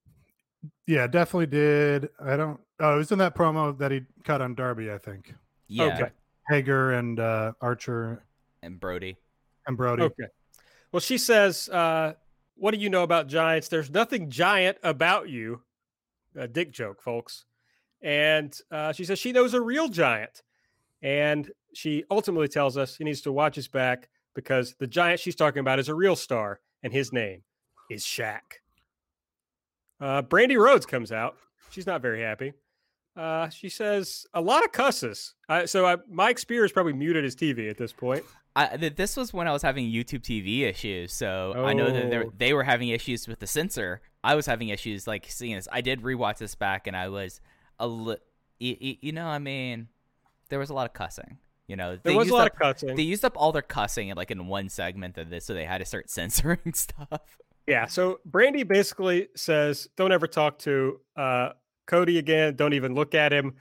yeah, definitely did. I don't. Oh, it was in that promo that he cut on Darby, I think. Yeah, Okay. Hager and uh, Archer and Brody. and Brody. Okay. Well, she says, uh, "What do you know about giants? There's nothing giant about you." A dick joke, folks. And uh, she says she knows a real giant, and she ultimately tells us he needs to watch his back because the giant she's talking about is a real star, and his name is Shaq. Uh, Brandi Rhodes comes out. She's not very happy. Uh, she says a lot of cusses. I, so I, Mike Spears probably muted his TV at this point. I, th- this was when I was having YouTube TV issues, so I know that they Oh. were having issues with the censor. I was having issues like seeing this. I did rewatch this back, and I was a li- y- y- you know, I mean, there was a lot of cussing. You know, There they was a lot up, of cussing. They used up all their cussing in like in one segment of this, so they had to start censoring stuff. Yeah. So Brandi basically says, "Don't ever talk to uh, Cody again. Don't even look at him,"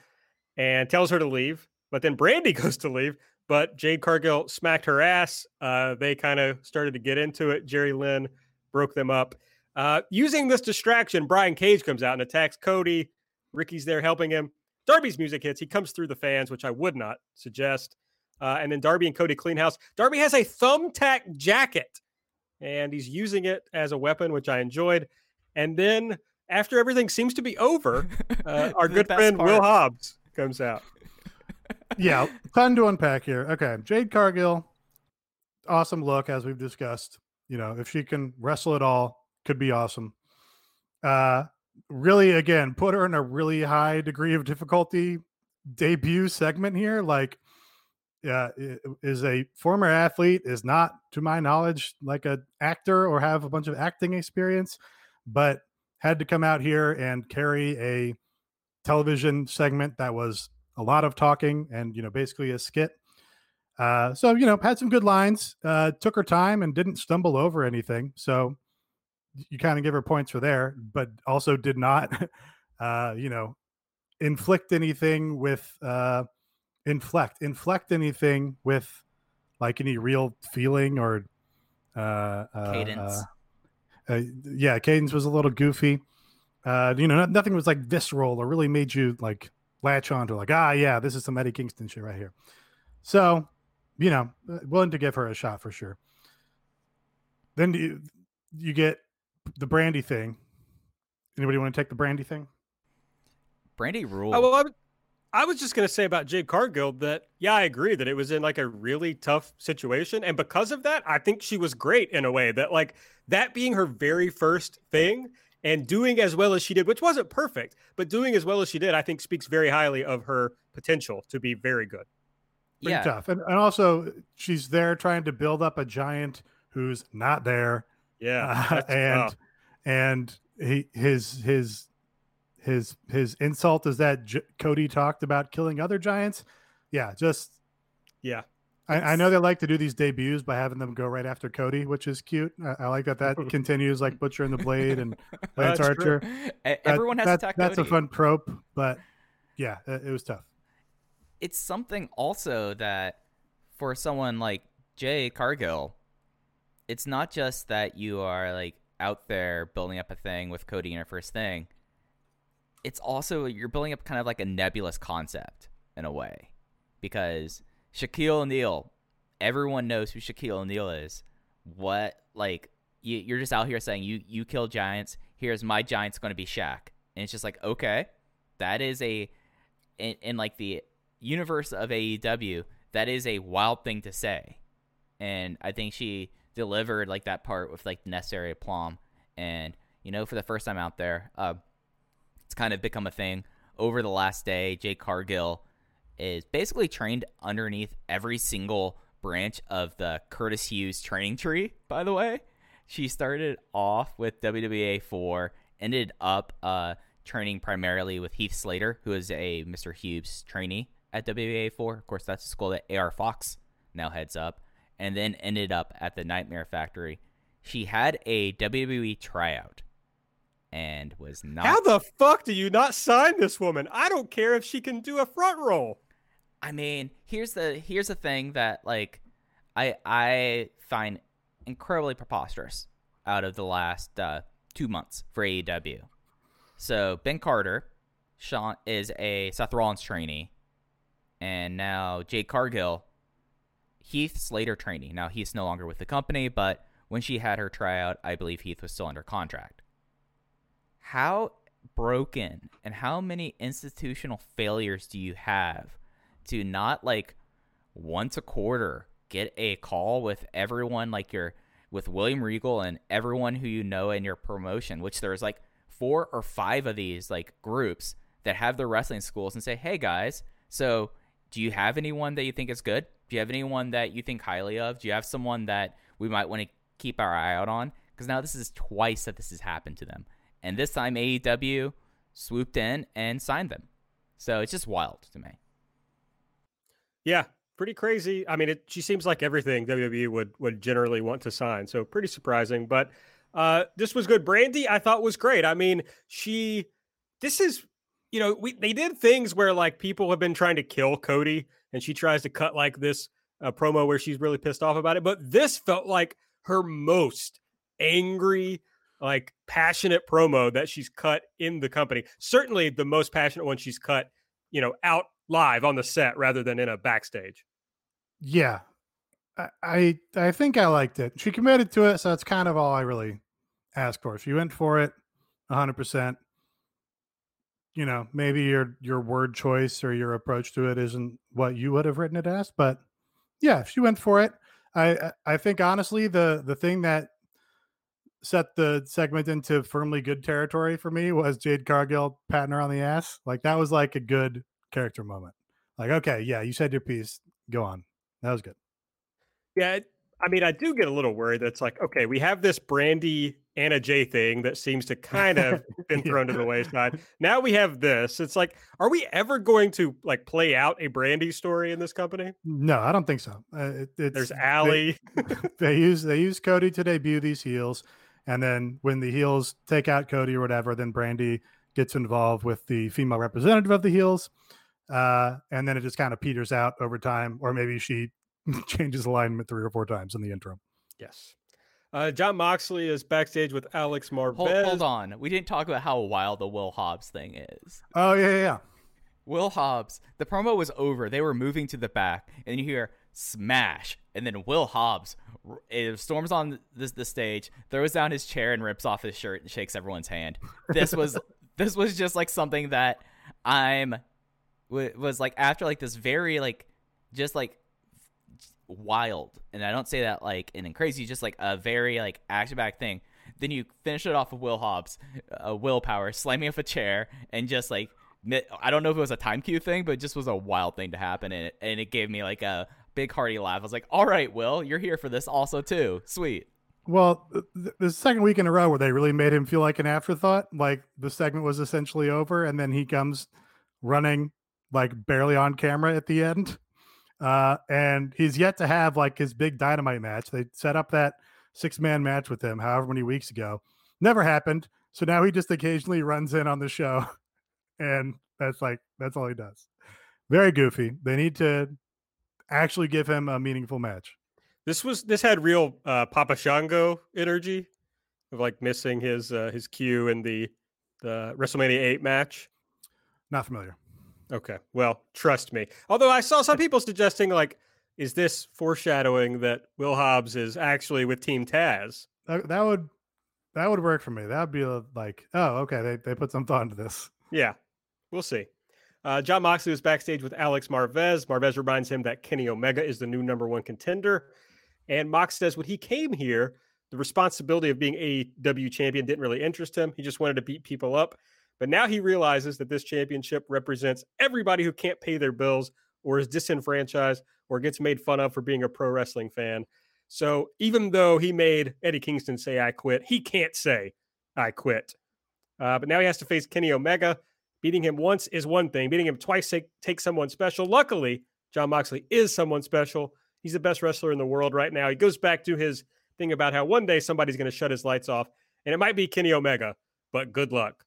and tells her to leave. But then Brandi goes to leave, but Jade Cargill smacked her ass. Uh, they kind of started to get into it. Jerry Lynn broke them up. Uh, using this distraction, Brian Cage comes out and attacks Cody. Ricky's there helping him. Darby's music hits. He comes through the fans, which I would not suggest. Uh, and then Darby and Cody clean house. Darby has a thumbtack jacket and he's using it as a weapon, which I enjoyed. And then after everything seems to be over, uh, our good best friend Will Hobbs comes out. yeah, ton to unpack here. Okay, Jade Cargill, awesome look as we've discussed. You know, if she can wrestle at all, could be awesome. Uh, really, again, put her in a really high degree of difficulty debut segment here. Like, yeah, i- is a former athlete, is not, to my knowledge, like a actor or have a bunch of acting experience, but had to come out here and carry a television segment that was a lot of talking and you know basically a skit uh so you know had some good lines uh took her time and didn't stumble over anything so you kind of give her points for there but also did not uh you know inflict anything with uh inflect inflect anything with like any real feeling or uh, uh Cadence. uh, uh, yeah cadence was a little goofy. Uh you know no- nothing was like visceral or really made you like latch on to like ah yeah this is some eddie kingston shit right here. So you know uh, willing to give her a shot for sure. Then you, you get the brandi thing. Anybody want to take the brandi thing? Brandi rule. Oh, well, I, was- I was just going to say about Jade Cargill that, yeah, I agree that it was in like a really tough situation. And because of that, I think she was great in a way that, like, that being her very first thing and doing as well as she did, which wasn't perfect, but doing as well as she did, I think speaks very highly of her potential to be very good. pretty yeah, tough and, and also she's there trying to build up a giant who's not there Yeah. Uh, and oh, and he his his his his insult is that J- Cody talked about killing other giants. Yeah, just yeah. I, I know they like to do these debuts by having them go right after Cody, which is cute. I, I like that that continues like Butcher and the Blade and Lance That's true. Archer. That- everyone has that- to attack That's Cody. a fun trope, but yeah, it, it was tough. it's something also that for someone like Jade Cargill, it's not just that you are like out there building up a thing with Cody in your first thing. It's also you're building up kind of like a nebulous concept in a way. Because Shaquille O'Neal, everyone knows who Shaquille O'Neal is. What like you, you're just out here saying you you kill giants. Here's my giant's going to be Shaq, and it's just like okay, that is a in, in like the universe of AEW, that is a wild thing to say. And I think she delivered like that part with like the necessary aplomb. And you know, for the first time out there, uh, it's kind of become a thing. Over the last day, Jade Cargill is basically trained underneath every single branch of the Curtis Hughes training tree. By the way, she started off with WWA four, ended up uh, training primarily with Heath Slater, who is a Mr. Hughes trainee at WWA four. Of course, that's the school that AR Fox now heads up, and then ended up at the Nightmare Factory. She had a WWE tryout and was not. How the fuck do you not sign this woman? I don't care if she can do a front roll. I mean, here's the here's the thing that like I I find incredibly preposterous out of the last uh, two months for AEW. So Ben Carter, Sean is a Seth Rollins trainee, and now Jade Cargill, Heath Slater trainee. Now Heath's no longer with the company, but when she had her tryout, I believe Heath was still under contract. How broken and how many institutional failures do you have to not like once a quarter get a call with everyone like your with William Regal and everyone who you know in your promotion, which there's like four or five of these like groups that have their wrestling schools and say, "Hey guys, so do you have anyone that you think is good? Do you have anyone that you think highly of? Do you have someone that we might want to keep our eye out on?" Because now this is twice that this has happened to them, and this time AEW swooped in and signed them. So it's just wild to me. Yeah, pretty crazy. I mean, it, she seems like everything WWE would would generally want to sign. So pretty surprising. But uh, this was good. Brandi, I thought was great. I mean, she. This is, you know, we they did things where like people have been trying to kill Cody, and she tries to cut like this uh, promo where she's really pissed off about it. But this felt like her most angry, like passionate promo that she's cut in the company. Certainly the most passionate one she's cut, you know, out live on the set rather than in a backstage. Yeah. I, I think I liked it. She committed to it, so that's kind of all I really asked for. If she went for it 100%. You know, maybe your your word choice or your approach to it isn't what you would have written it as, but yeah, if she went for it. I I think honestly the the thing that set the segment into firmly good territory for me was Jade Cargill patting her on the ass. Like that was like a good character moment. Like, okay, yeah, you said your piece. Go on. That was good. Yeah, I mean, I do get a little worried. That's like, okay, we have this Brandi Anna Jay thing that seems to kind of been thrown to the wayside. Now we have this. It's like, are we ever going to like play out a Brandi story in this company? No, I don't think so. Uh, it, There's Allie. They, they use they use Cody to debut these heels, and then when the heels take out Cody or whatever, then Brandi gets involved with the female representative of the heels. Uh, and then it just kind of peters out over time, or maybe she changes alignment three or four times in the interim. Yes. Uh, Jon Moxley is backstage with Alex Marvez. Hold, hold on. We didn't talk about how wild the Will Hobbs thing is. Oh yeah, yeah, yeah. Will Hobbs, the promo was over. They were moving to the back, and you hear smash, and then Will Hobbs it storms on this the stage, throws down his chair, and rips off his shirt and shakes everyone's hand. This was this was just like something that I'm was like after like this very like just like wild, and I don't say that like in crazy, just like a very like action back thing. Then you finish it off with Will Hobbs, uh, willpower, slamming off a chair, and just like I don't know if it was a time cue thing, but it just was a wild thing to happen, and it, and it gave me like a big hearty laugh. I was like, "All right, Will, you're here for this also too. Sweet." Well, th- the second week in a row where they really made him feel like an afterthought, like the segment was essentially over, and then he comes running like barely on camera at the end. Uh, and he's yet to have like his big dynamite match. They set up that six man match with him however many weeks ago. Never happened. So now he just occasionally runs in on the show. And that's like, that's all he does. Very goofy. They need to actually give him a meaningful match. This was, this had real uh, Papa Shango energy of like missing his, uh, his cue in the, the WrestleMania 8 match. Not familiar. Okay. Well, trust me. Although I saw some people suggesting, like, is this foreshadowing that Will Hobbs is actually with Team Taz? That, that would that would work for me. That would be like, oh, okay, they they put some thought into this. Yeah, we'll see. Uh, Jon Moxley was backstage with Alex Marvez. Marvez reminds him that Kenny Omega is the new number one contender, And Mox says when he came here, the responsibility of being AEW champion didn't really interest him. He just wanted to beat people up. But now he realizes that this championship represents everybody who can't pay their bills or is disenfranchised or gets made fun of for being a pro wrestling fan. So even though he made Eddie Kingston say, I quit, he can't say, I quit. Uh, but now he has to face Kenny Omega. Beating him once is one thing, beating him twice take, takes someone special. Luckily, Jon Moxley is someone special. He's the best wrestler in the world right now. He goes back to his thing about how one day somebody's going to shut his lights off, and it might be Kenny Omega, but good luck.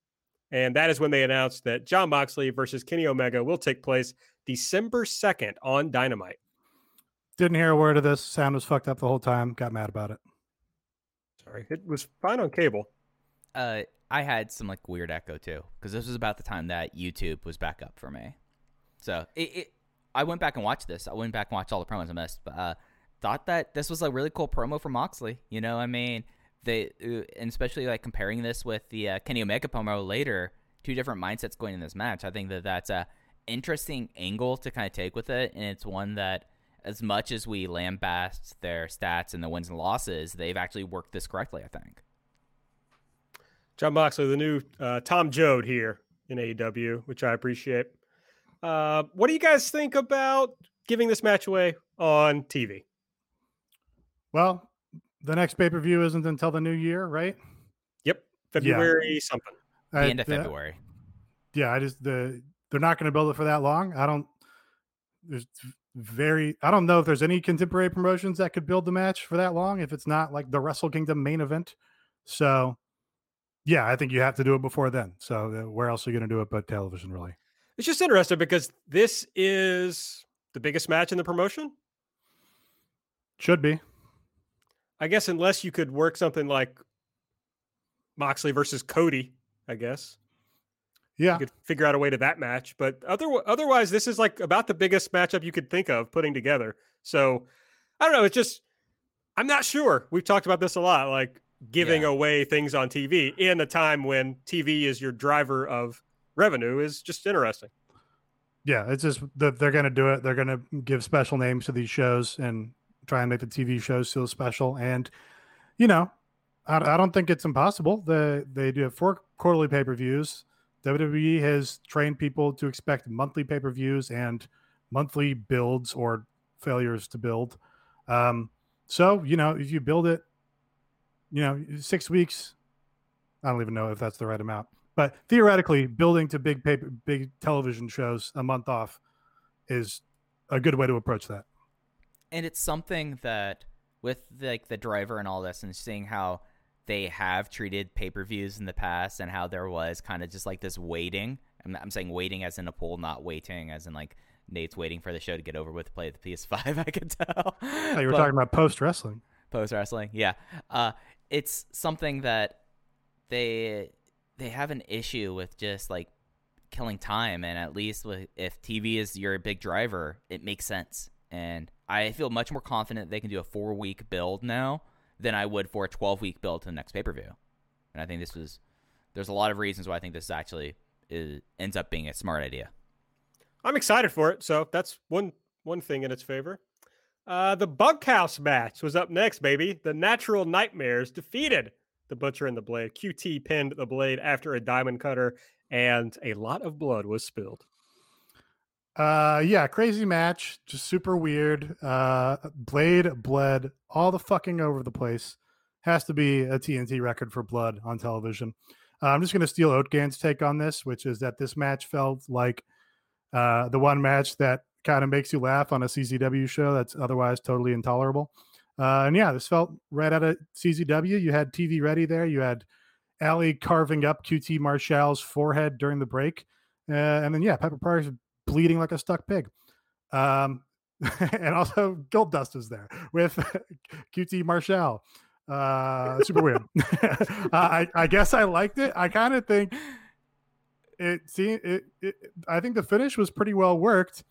And that is when they announced that Jon Moxley versus Kenny Omega will take place December 2nd on Dynamite. Didn't hear a word of this. Sound was fucked up the whole time. Got mad about it. Sorry. It was fine on cable. Uh, I had some like weird echo too, because this was about the time that YouTube was back up for me. So it, it I went back and watched this. I went back and watched all the promos I missed, but uh, thought that this was a really cool promo for Moxley. You know, I mean, they uh, and especially like comparing this with the uh, Kenny Omega promo later, two different mindsets going in this match. I think that that's a interesting angle to kind of take with it, and it's one that as much as we lambast their stats and the wins and losses, they've actually worked this correctly. I think. Jon Moxley, the new uh, Tom Joad here in AEW, which I appreciate. Uh, what do you guys think about giving this match away on TV? Well, the next pay per view isn't until the new year, right? Yep, February yeah. something. The I, end of February. Yeah, I just the they're not going to build it for that long. I don't. There's very. I don't know if there's any contemporary promotions that could build the match for that long. If it's not like the Wrestle Kingdom main event, so yeah, I think you have to do it before then. So where else are you going to do it but television, really? It's just interesting because this is the biggest match in the promotion. Should be. I guess unless you could work something like Moxley versus Cody, I guess. Yeah. You could figure out a way to that match. But other, otherwise, this is like about the biggest matchup you could think of putting together. So I don't know. It's just, I'm not sure. We've talked about this a lot. Like, giving yeah. away things on TV in a time when TV is your driver of revenue is just interesting. Yeah, it's just that they're going to do it. They're going to give special names to these shows and try and make the TV shows feel special. And you know, I, I don't think it's impossible. The they do have four quarterly pay per views. WWE has trained people to expect monthly pay per views and monthly builds or failures to build. Um, so you know, if you build it you know, six weeks. I don't even know if that's the right amount, but theoretically, building to big paper, big television shows a month off is a good way to approach that. And it's something that, with like the driver and all this, and seeing how they have treated pay per views in the past, and how there was kind of just like this waiting. I'm, I'm saying waiting as in a pool, not waiting as in like Nate's waiting for the show to get over with, to play the PS5. I could tell. Oh, you were but, talking about post wrestling. Post wrestling, yeah. Uh, it's something that they they have an issue with just like killing time and at least with, if TV is your big driver, it makes sense. And I feel much more confident they can do a 4 week build now than I would for a 12 week build to the next pay-per-view. And I think this was there's a lot of reasons why I think this actually is, ends up being a smart idea. I'm excited for it, so that's one one thing in its favor. Uh, the bunkhouse match was up next, baby. The Natural Nightmares defeated the Butcher and the Blade. QT pinned the Blade after a diamond cutter, and a lot of blood was spilled. Uh, yeah, crazy match, just super weird. Uh, Blade bled all the fucking over the place. Has to be a TNT record for blood on television. Uh, I'm just to steal Oatgan's take on this, which is that this match felt like uh, the one match that kind of makes you laugh on a CZW show that's otherwise totally intolerable. Uh, and yeah, this felt right out of CZW. You had TV ready there. You had Allie carving up QT Marshall's forehead during the break. Uh, and then, yeah, Pepper Parker's bleeding like a stuck pig. Um, and also Gold Dust is there with QT Marshall. Uh, super weird. I, I guess I liked it. I kind of think it, see, it, it, I think the finish was pretty well worked.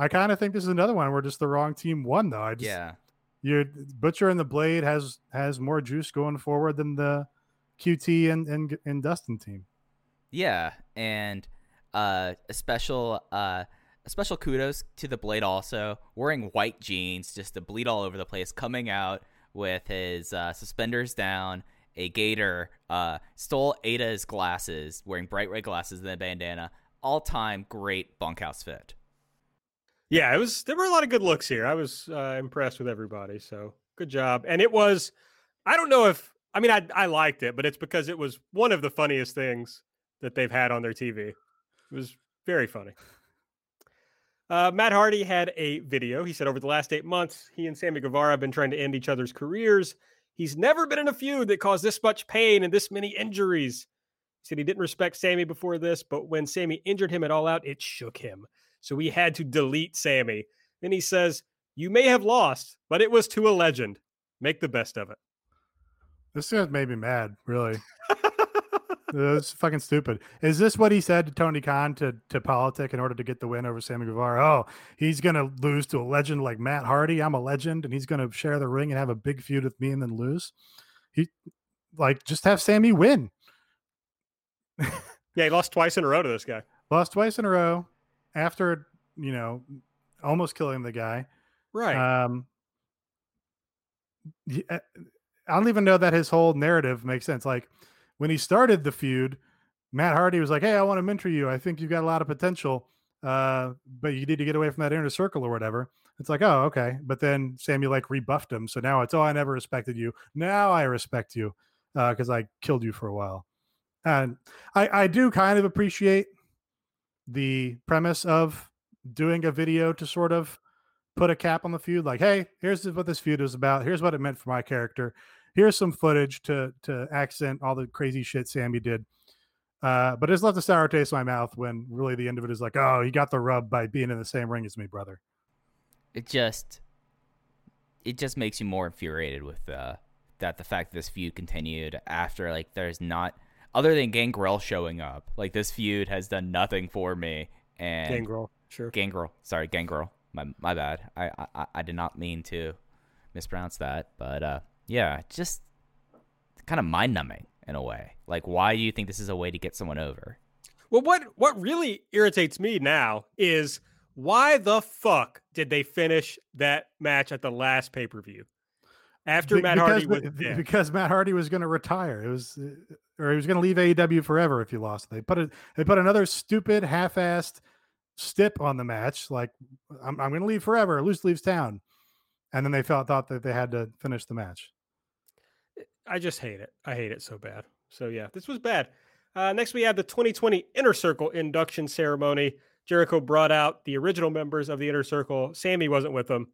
I kind of think this is another one where just the wrong team won, though. I just, yeah, your Butcher and the Blade has has more juice going forward than the QT and and, and Dustin team. Yeah, and uh, a special uh, a special kudos to the Blade also wearing white jeans, just to bleed all over the place, coming out with his uh, suspenders down, a gator, uh, stole Ada's glasses, wearing bright red glasses and a bandana. All time great bunkhouse fit. Yeah, it was. There were a lot of good looks here. I was uh, impressed with everybody. So good job. And it was. I don't know if. I mean, I I liked it, but it's because it was one of the funniest things that they've had on their TV. It was very funny. Uh, Matt Hardy had a video. He said, over the last eight months, he and Sammy Guevara have been trying to end each other's careers. He's never been in a feud that caused this much pain and this many injuries. He said he didn't respect Sammy before this, but when Sammy injured him at All Out, it shook him. So we had to delete Sammy. Then he says, You may have lost, but it was to a legend. Make the best of it. This guy made me mad, really. That's fucking stupid. Is this what he said to Tony Khan to to politic in order to get the win over Sammy Guevara? Oh, he's gonna lose to a legend like Matt Hardy. I'm a legend, and he's gonna share the ring and have a big feud with me and then lose. He like just have Sammy win. yeah, he lost twice in a row to this guy. Lost twice in a row after you know almost killing the guy. Right. Um. I don't even know that his whole narrative makes sense. Like when he started the feud, Matt Hardy was like, "Hey, I want to mentor you. I think you've got a lot of potential, uh, but you need to get away from that inner circle or whatever." It's like, "Oh, okay." But then Sammy like rebuffed him, so now it's, "Oh, I never respected you. Now I respect you because uh, I killed you for a while." And I, I do kind of appreciate the premise of doing a video to sort of put a cap on the feud. Like, hey, here's what this feud is about. Here's what it meant for my character here's some footage to to accent all the crazy shit Sammy did. Uh, but it's left a sour taste in my mouth when really the end of it is like, oh, he got the rub by being in the same ring as me, brother. It just, it just makes you more infuriated with uh, that the fact that this feud continued after like there's not other than Gangrel showing up, like this feud has done nothing for me. And Gangrel, sure, Gangrel, sorry, Gangrel, my my bad. I I, I did not mean to mispronounce that, but uh, yeah, just kind of mind numbing in a way. Like, why do you think this is a way to get someone over? Well, what what really irritates me now is why the fuck did they finish that match at the last pay per view after Be- Matt Hardy was dead. because Matt Hardy was going to retire. It was uh, or he was going to leave AEW forever if he lost. They put it. They put another stupid half-assed stip on the match. Like I'm, I'm going to leave forever. Loose leaves town, and then they felt thought that they had to finish the match. I just hate it. I hate it so bad. So yeah, this was bad. Uh, next, we have the 2020 Inner Circle induction ceremony. Jericho brought out the original members of the Inner Circle. Sammy wasn't with them.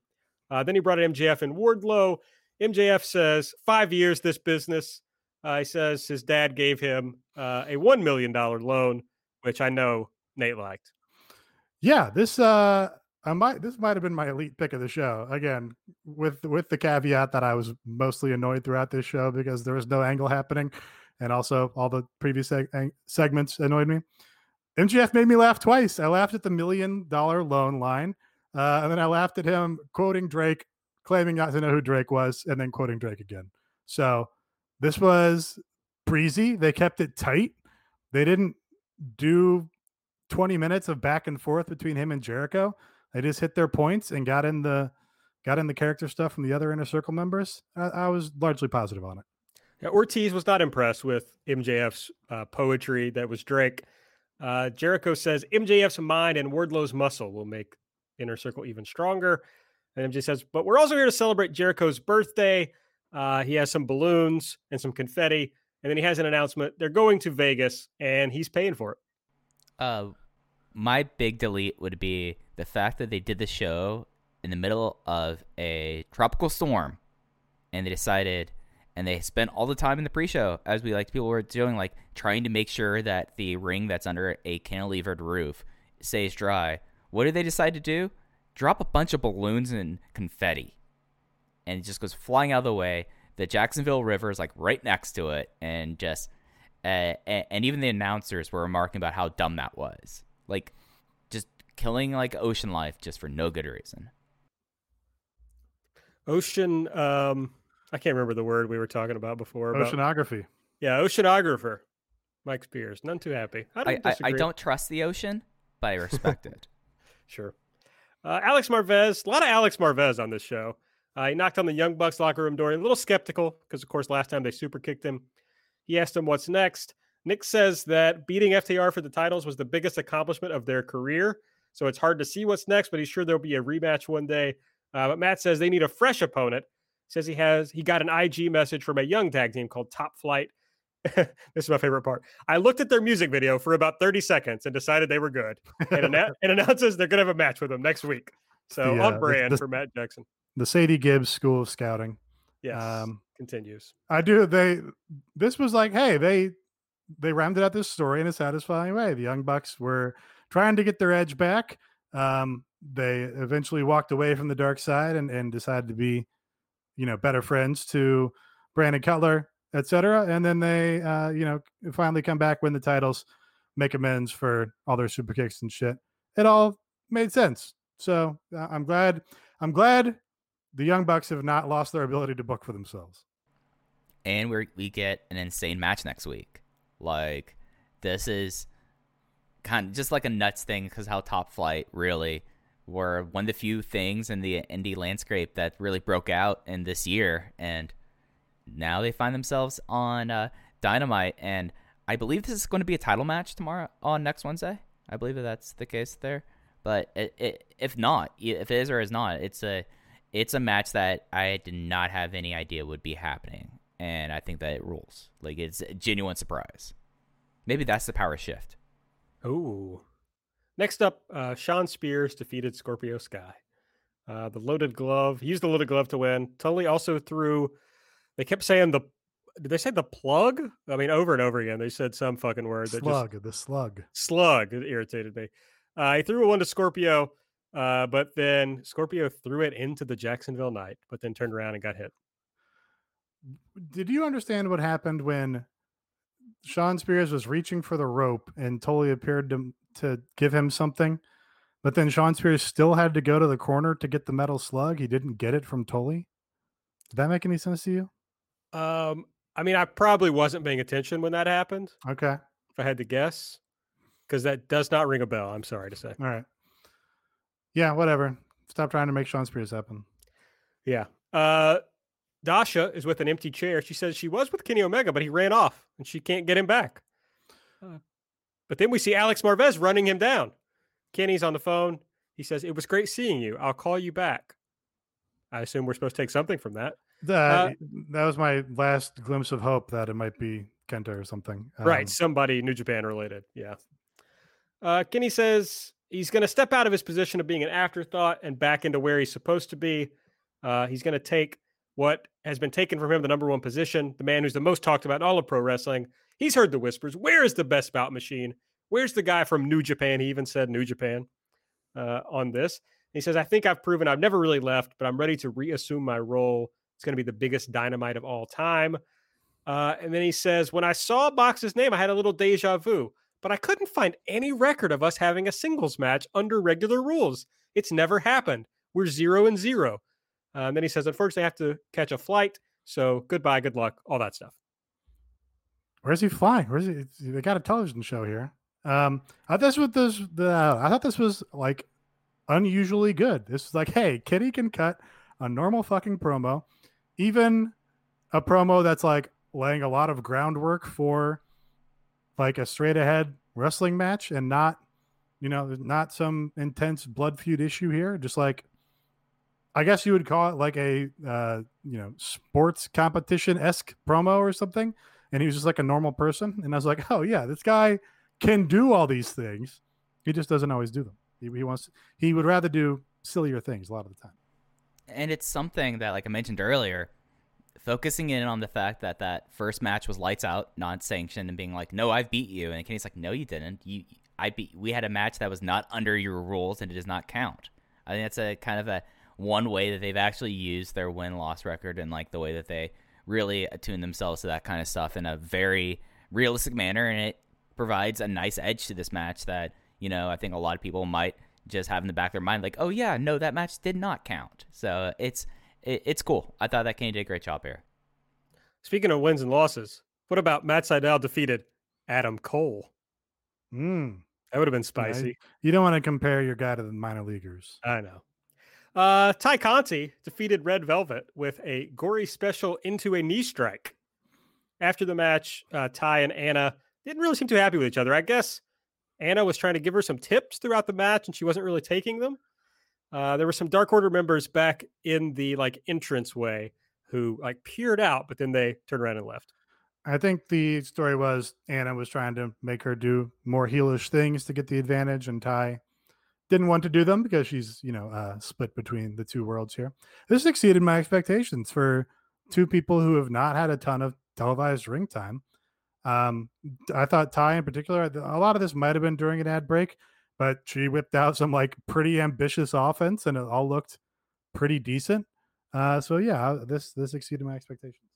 Uh, then he brought in MJF and Wardlow. MJF says five years this business. Uh, he says his dad gave him uh, a one million dollar loan, which I know Nate liked. Yeah, this uh, I might this might have been my elite pick of the show. Again, with with the caveat that I was mostly annoyed throughout this show because there was no angle happening, and also all the previous seg- segments annoyed me. MJF made me laugh twice. I laughed at the million dollar loan line, uh, and then I laughed at him quoting Drake, claiming not to know who Drake was, and then quoting Drake again. So this was breezy. They kept it tight. They didn't do 20 minutes of back and forth between him and Jericho. They just hit their points and got in the got in the character stuff from the other inner circle members. I, I was largely positive on it. Yeah, Ortiz was not impressed with MJF's uh, poetry. That was Drake. Uh, Jericho says MJF's mind and Wardlow's muscle will make inner circle even stronger. And MJ says, but we're also here to celebrate Jericho's birthday. Uh, he has some balloons and some confetti, and then he has an announcement. They're going to Vegas, and he's paying for it. Uh, my big delete would be the fact that they did the show in the middle of a tropical storm and they decided and they spent all the time in the pre-show as we like people were doing like trying to make sure that the ring that's under a cantilevered roof stays dry what did they decide to do drop a bunch of balloons and confetti and it just goes flying out of the way the jacksonville river is like right next to it and just uh, and even the announcers were remarking about how dumb that was like just killing like ocean life just for no good reason. Ocean um I can't remember the word we were talking about before. About, Oceanography. Yeah, oceanographer. Mike Spears. None too happy. I don't, I, I, I don't trust the ocean, but I respect it. Sure. Uh, Alex Marvez, a lot of Alex Marvez on this show. Uh, he knocked on the Young Bucks locker room door, a little skeptical because, of course, last time they super kicked him. He asked him what's next. Nick says that beating FTR for the titles was the biggest accomplishment of their career. So it's hard to see what's next, but he's sure there'll be a rematch one day. Uh, but Matt says they need a fresh opponent. Says he has he got an IG message from a young tag team called Top Flight. this is my favorite part. I looked at their music video for about 30 seconds and decided they were good, and, annou- and announces they're going to have a match with them next week. So uh, on the- brand the- for Matt Jackson. The Sadie Gibbs School of Scouting. Yes, Um, continues. I do. They. This was like, hey, they they rounded out this story in a satisfying way. The Young Bucks were trying to get their edge back. Um, they eventually walked away from the dark side and, and decided to be, you know, better friends to Brandon Cutler, etc. And then they, uh, you know, finally come back, win the titles, make amends for all their super kicks and shit. It all made sense. So uh, I'm glad. I'm glad the Young Bucks have not lost their ability to book for themselves. and we we get an insane match next week. Like this is kind of just like a nuts thing because how Top Flight really were one of the few things in the indie landscape that really broke out in this year, and now they find themselves on uh, Dynamite, and I believe this is going to be a title match tomorrow on next Wednesday. I believe that that's the case there, but it, it, if not, if it is or is not, it's a it's a match that I did not have any idea would be happening, and I think that it rules. Like it's a genuine surprise. Maybe that's the power shift. Ooh. Next up, uh, Shawn Spears defeated Scorpio Sky. Uh, the loaded glove. He used the loaded glove to win. Tully also threw. They kept saying the. Did they say the plug? I mean, over and over again. They said some fucking word that just Slug, the slug. slug. It irritated me. Uh, he threw one to Scorpio, uh, but then Scorpio threw it into the Jacksonville Night, but then turned around and got hit. Did you understand what happened when Shawn Spears was reaching for the rope and Tully appeared to to give him something, but then Shawn Spears still had to go to the corner to get the metal slug? He didn't get it from Tully. Did that make any sense to you? Um, I mean, I probably wasn't paying attention when that happened. Okay, If I had to guess, because that does not ring a bell. I'm sorry to say. all right. Yeah, whatever. Stop trying to make Shawn Spears happen. Yeah. Uh Dasha is with an empty chair. She says she was with Kenny Omega, but he ran off and she can't get him back. Uh, but then we see Alex Marvez running him down. Kenny's on the phone. He says, It was great seeing you. I'll call you back. I assume we're supposed to take something from that. That that was my last glimpse of hope that it might be Kenta or something. right. Um, Somebody New Japan related. Yeah. Uh, Kenny says he's going to step out of his position of being an afterthought and back into where he's supposed to be. Uh, he's going to take what has been taken from him, the number one position, the man who's the most talked about in all of pro wrestling. He's heard the whispers. Where is the best bout machine? Where's the guy from New Japan? He even said New Japan uh, on this. He says, I think I've proven I've never really left, but I'm ready to reassume my role. It's going to be the biggest dynamite of all time. Uh, and then he says, When I saw Mox's name, I had a little deja vu, but I couldn't find any record of us having a singles match under regular rules. It's never happened. We're zero and zero. Uh, and then he says, Unfortunately, I have to catch a flight. So goodbye, good luck, all that stuff. Where's he flying? Where's he? They got a television show here. Um, I thought this was this. The I thought this was like unusually good. This is like, hey, Kitty can cut a normal fucking promo, even a promo that's like laying a lot of groundwork for like a straight ahead wrestling match and not, you know, not some intense blood feud issue here. Just like, I guess you would call it like a, uh, you know, sports competition esque promo or something and he was just like a normal person. And I was like, oh yeah, this guy can do all these things. He just doesn't always do them. He, he wants he would rather do sillier things a lot of the time. And it's something that like i mentioned earlier focusing in on the fact that that first match was lights out not sanctioned and being like no I've beat you. And kenny's like no you didn't. You i beat we had a match that was not under your rules and it does not count. I think that's a kind of a one way that they've actually used their win-loss record and like the way that they really attune themselves to that kind of stuff in a very realistic manner. And it provides a nice edge to this match that you know i think a lot of people might just have in the back of their mind like oh yeah no that match did not count so it's it, it's cool i thought that kenny did a great job here Speaking of wins and losses, what about Matt Sydal defeated Adam Cole? Mm. That would have been You know, spicy. You don't want to compare your guy to the minor leaguers. I know. Uh, Tay Conti defeated Red Velvet with a gory special into a knee strike. After the match, uh, Tay and Anna didn't really seem too happy with each other. I guess Anna was trying to give her some tips throughout the match, and she wasn't really taking them. Uh, there were some Dark Order members back in the like entrance way who like peered out, but then they turned around and left. I think the story was Anna was trying to make her do more heelish things to get the advantage, and Tay didn't want to do them because she's, you know, uh, split between the two worlds here. This exceeded my expectations for two people who have not had a ton of televised ring time. Um, I thought Tay in particular, a lot of this might have been during an ad break, but she whipped out some like pretty ambitious offense, and it all looked pretty decent. Uh, so yeah, this this exceeded my expectations.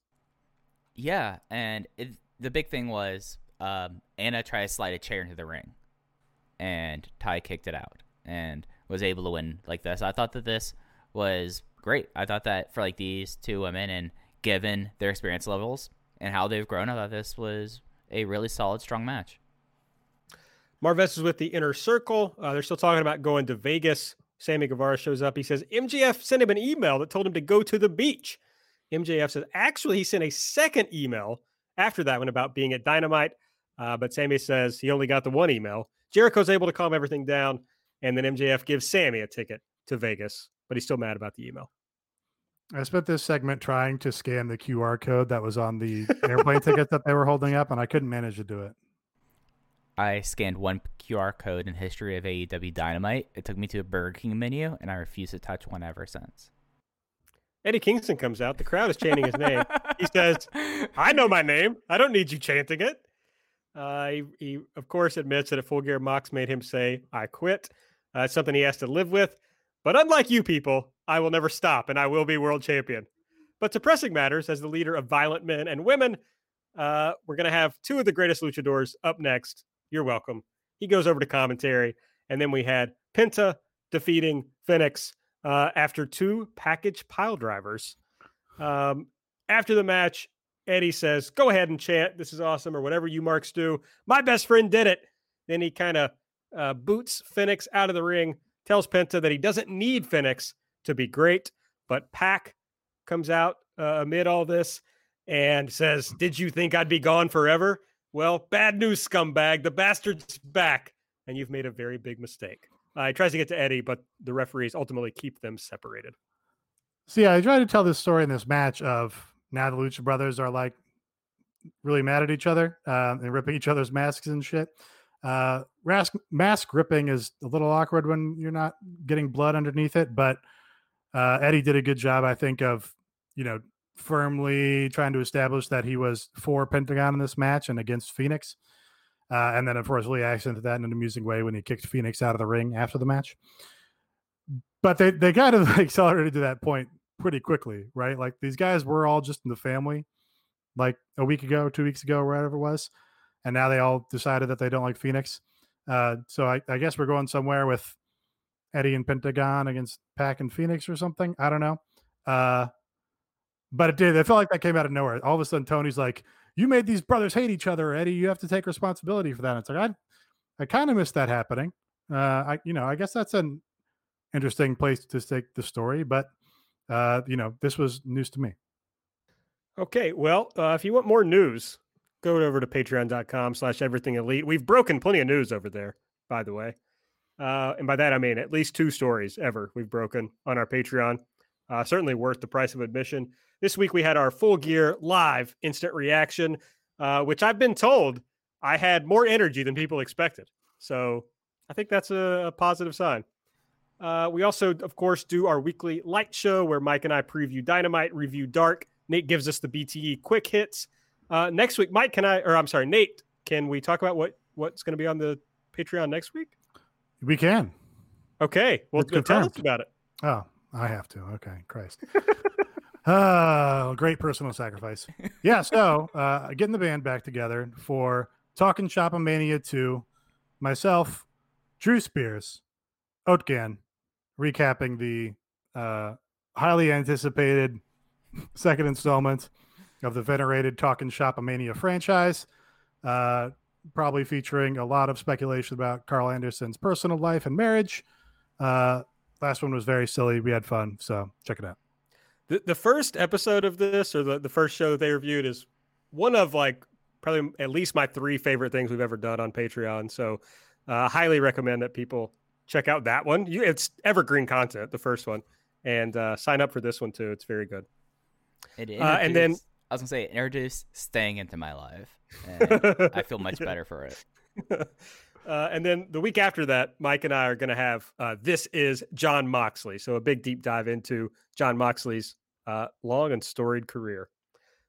Yeah, and it, the big thing was um, Anna tried to slide a chair into the ring, and Tay kicked it out and was able to win like this. I thought that this was great. I thought that for like these two women and given their experience levels and how they've grown, I thought this was a really solid, strong match. Marvez is with the inner circle. Uh, they're still talking about going to Vegas. Sammy Guevara shows up. He says MJF sent him an email that told him to go to the beach. MJF says actually he sent a second email after that one about being at Dynamite, uh, but Sammy says he only got the one email. Jericho's able to calm everything down, and then MJF gives Sammy a ticket to Vegas, but he's still mad about the email. I spent this segment trying to scan the QR code that was on the airplane ticket that they were holding up, and I couldn't manage to do it. I scanned one QR code in history of AEW Dynamite. It took me to a Burger King menu, and I refuse to touch one ever since. Eddie Kingston comes out. The crowd is chanting his name. He says, I know my name. I don't need you chanting it. Uh, he, he, of course, admits that a full gear Mox made him say, I quit. Uh, it's something he has to live with. But unlike you people, I will never stop and I will be world champion. But to pressing matters, as the leader of violent men and women, uh, we're going to have two of the greatest luchadors up next. You're welcome. He goes over to commentary. And then we had Penta defeating Fenix uh, after two package pile drivers. Um, after the match, Eddie says, Go ahead and chant. This is awesome, or whatever you marks do. My best friend did it. Then he kind of uh, boots Fenix out of the ring, tells Penta that he doesn't need Fenix to be great. But Pac comes out uh, amid all this and says, Did you think I'd be gone forever? Well, bad news, scumbag. The bastard's back, and you've made a very big mistake. Uh, he tries to get to Eddie, but the referees ultimately keep them separated. Yeah, I tried to tell this story in this match of now the Lucha Brothers are like really mad at each other uh, and ripping each other's masks and shit. Uh, mask, mask ripping is a little awkward when you're not getting blood underneath it, but uh, Eddie did a good job, I think, of you know firmly trying to establish that he was for Pentagon in this match and against Fenix. Uh, and then, of course, Lee accented that in an amusing way when he kicked Fenix out of the ring after the match. But they, they kind of accelerated to that point pretty quickly, right? Like these guys were all just in the family like a week ago, two weeks ago, whatever it was. And now they all decided that they don't like Fenix. Uh, so I, I guess we're going somewhere with Eddie and Pentagon against Pac and Fenix or something. I don't know. Uh, but it did. It felt like that came out of nowhere. All of a sudden, Tony's like, "You made these brothers hate each other, Eddie. You have to take responsibility for that." And it's like I, I kind of missed that happening. Uh, I, you know, I guess that's an interesting place to take the story, but uh, you know, this was news to me. Okay, well, uh, if you want more news, go over to patreon.com slash everything elite. We've broken plenty of news over there, by the way. Uh, and by that, I mean at least two stories ever we've broken on our Patreon. Uh, certainly worth the price of admission. This week we had our full gear live instant reaction, uh, which I've been told I had more energy than people expected. So I think that's a, a positive sign. Uh, we also, of course, do our weekly light show where Mike and I preview Dynamite, review Dark. Nate gives us the BTE quick hits. Uh, next week, Mike, can I, or I'm sorry, Nate, can we talk about what what's going to be on the Patreon next week? We can. Okay, well, It's tell us about it. Oh, I have to. Okay, Christ. Oh, great personal sacrifice. Yeah, so uh, getting the band back together for Talking Shop Mania 2, myself, Drew Spears, Oatgan, recapping the uh, highly anticipated second installment of the venerated Talking Shop Mania franchise. Uh, probably featuring a lot of speculation about Karl Anderson's personal life and marriage. Uh, last one was very silly. We had fun, so check it out. The, the first episode of this, or the, the first show that they reviewed, is one of like probably at least my three favorite things we've ever done on Patreon. So, uh, highly recommend that people check out that one. You, it's evergreen content, the first one, and uh, sign up for this one too. It's very good. It Uh, and then- I was gonna say it introduced staying into my life. And I feel much better for it. uh, and then the week after that, Mike and I are going to have uh, this is Jon Moxley. So a big deep dive into Jon Moxley's uh, long and storied career.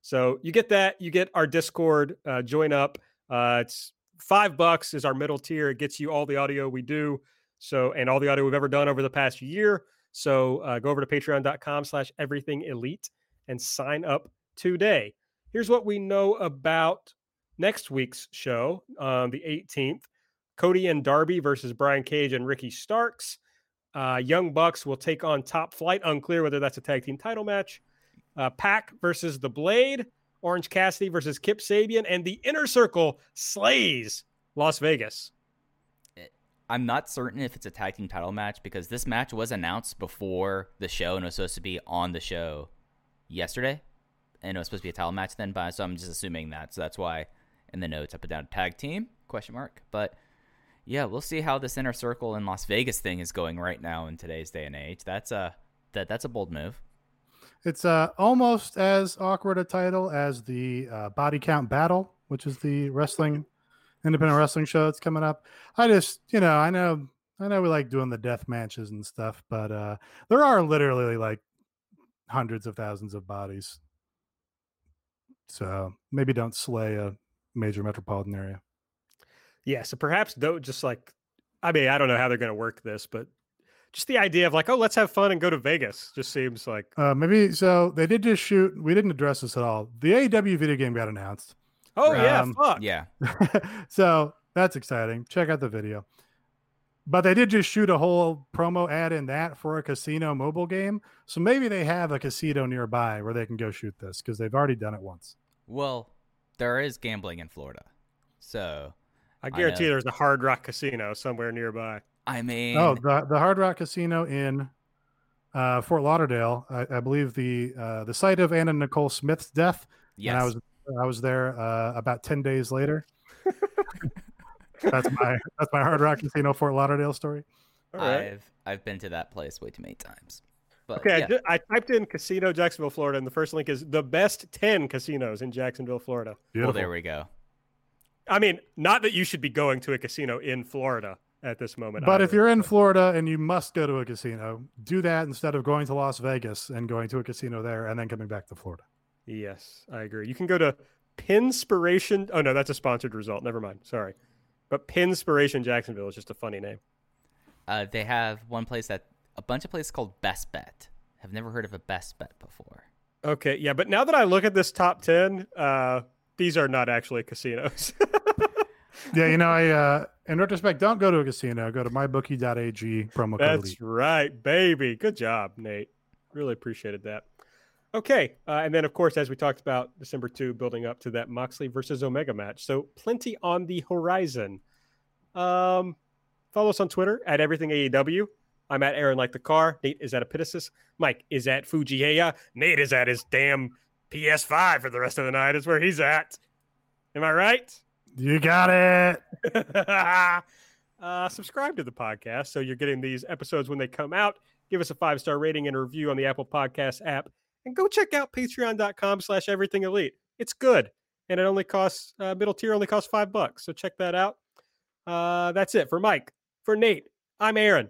So you get that. You get our Discord. Uh, join up. Uh, it's five bucks is our middle tier. It gets you all the audio we do. So and all the audio we've ever done over the past year. So uh, go over to patreon.com slash everything elite and sign up today. Here's what we know about next week's show on the 18th. Cody and Darby versus Brian Cage and Ricky Starks. Uh, Young Bucks will take on Top Flight. Unclear whether that's a tag team title match. Uh, Pac versus The Blade. Orange Cassidy versus Kip Sabian. And the Inner Circle slays Las Vegas. I'm not certain if it's a tag team title match because this match was announced before the show and was supposed to be on the show yesterday, and it was supposed to be a title match then. But so I'm just assuming that. So that's why in the notes I put down tag team question mark. But yeah, we'll see how this inner circle in Las Vegas thing is going right now in today's day and age. That's a that that's a bold move. It's uh, almost as awkward a title as the uh, Body Count Battle, which is the wrestling independent wrestling show that's coming up. I just, you know, I know, I know we like doing the death matches and stuff, but uh, there are literally like hundreds of thousands of bodies. So maybe don't slay a major metropolitan area. Yeah, so perhaps don't just like, I mean, I don't know how they're going to work this, but just the idea of like, oh, let's have fun and go to Vegas just seems like, Uh, maybe so. They did just shoot. We didn't address this at all. The AEW video game got announced. oh, yeah, Um, fuck. Yeah, so that's exciting. Check out the video. But they did just shoot a whole promo ad in that for a casino mobile game. So maybe they have a casino nearby where they can go shoot this because they've already done it once. well, there is gambling in Florida, so I I guarantee know. there's a Hard Rock Casino somewhere nearby. I mean, Oh, the the Hard Rock Casino in uh, Fort Lauderdale. I, I believe the uh, the site of Anna Nicole Smith's death. yes, And I was I was there uh, about ten days later. that's my that's my Hard Rock Casino Fort Lauderdale story. All right. I've I've been to that place way too many times. But Okay, I yeah. ju- I, typed in casino Jacksonville, Florida, and the first link is the best 10 casinos in Jacksonville, Florida. well, there we go. I mean, not that you should be going to a casino in Florida at this moment. But if you're in Florida and you must go to a casino, do that instead of going to Las Vegas and going to a casino there and then coming back to Florida. Yes, I agree. You can go to Pinspiration. Oh, no, that's a sponsored result. Never mind. Sorry. But Pinspiration Jacksonville is just a funny name. Uh, they have one place that a bunch of places called Best Bet. Have never heard of a Best Bet before. Okay, yeah, but now that I look at this top 10, uh, these are not actually casinos. Yeah, you know, I uh in retrospect, don't go to a casino. Go to mybookie.ag promo code That's elite. right, baby. Good job, Nate. Really appreciated that. Okay, uh, and then of course, as we talked about, December two, building up to that Moxley versus Omega match. So plenty on the horizon. Um, follow us on Twitter at everything AEW. I'm at Aaron like the car. Nate is at Epitasis. Mike is at Fujiheya. Nate is at his damn PS5 for the rest of the night. Is where he's at. Am I right? You got it. uh, subscribe to the podcast so you're getting these episodes when they come out. Give us a five star rating and a review on the Apple Podcast app, and go check out Patreon.com/slash Everything Elite. It's good, and it only costs uh, middle tier only costs five bucks. So check that out. Uh, that's it for Mike, for Nate. I'm Aaron.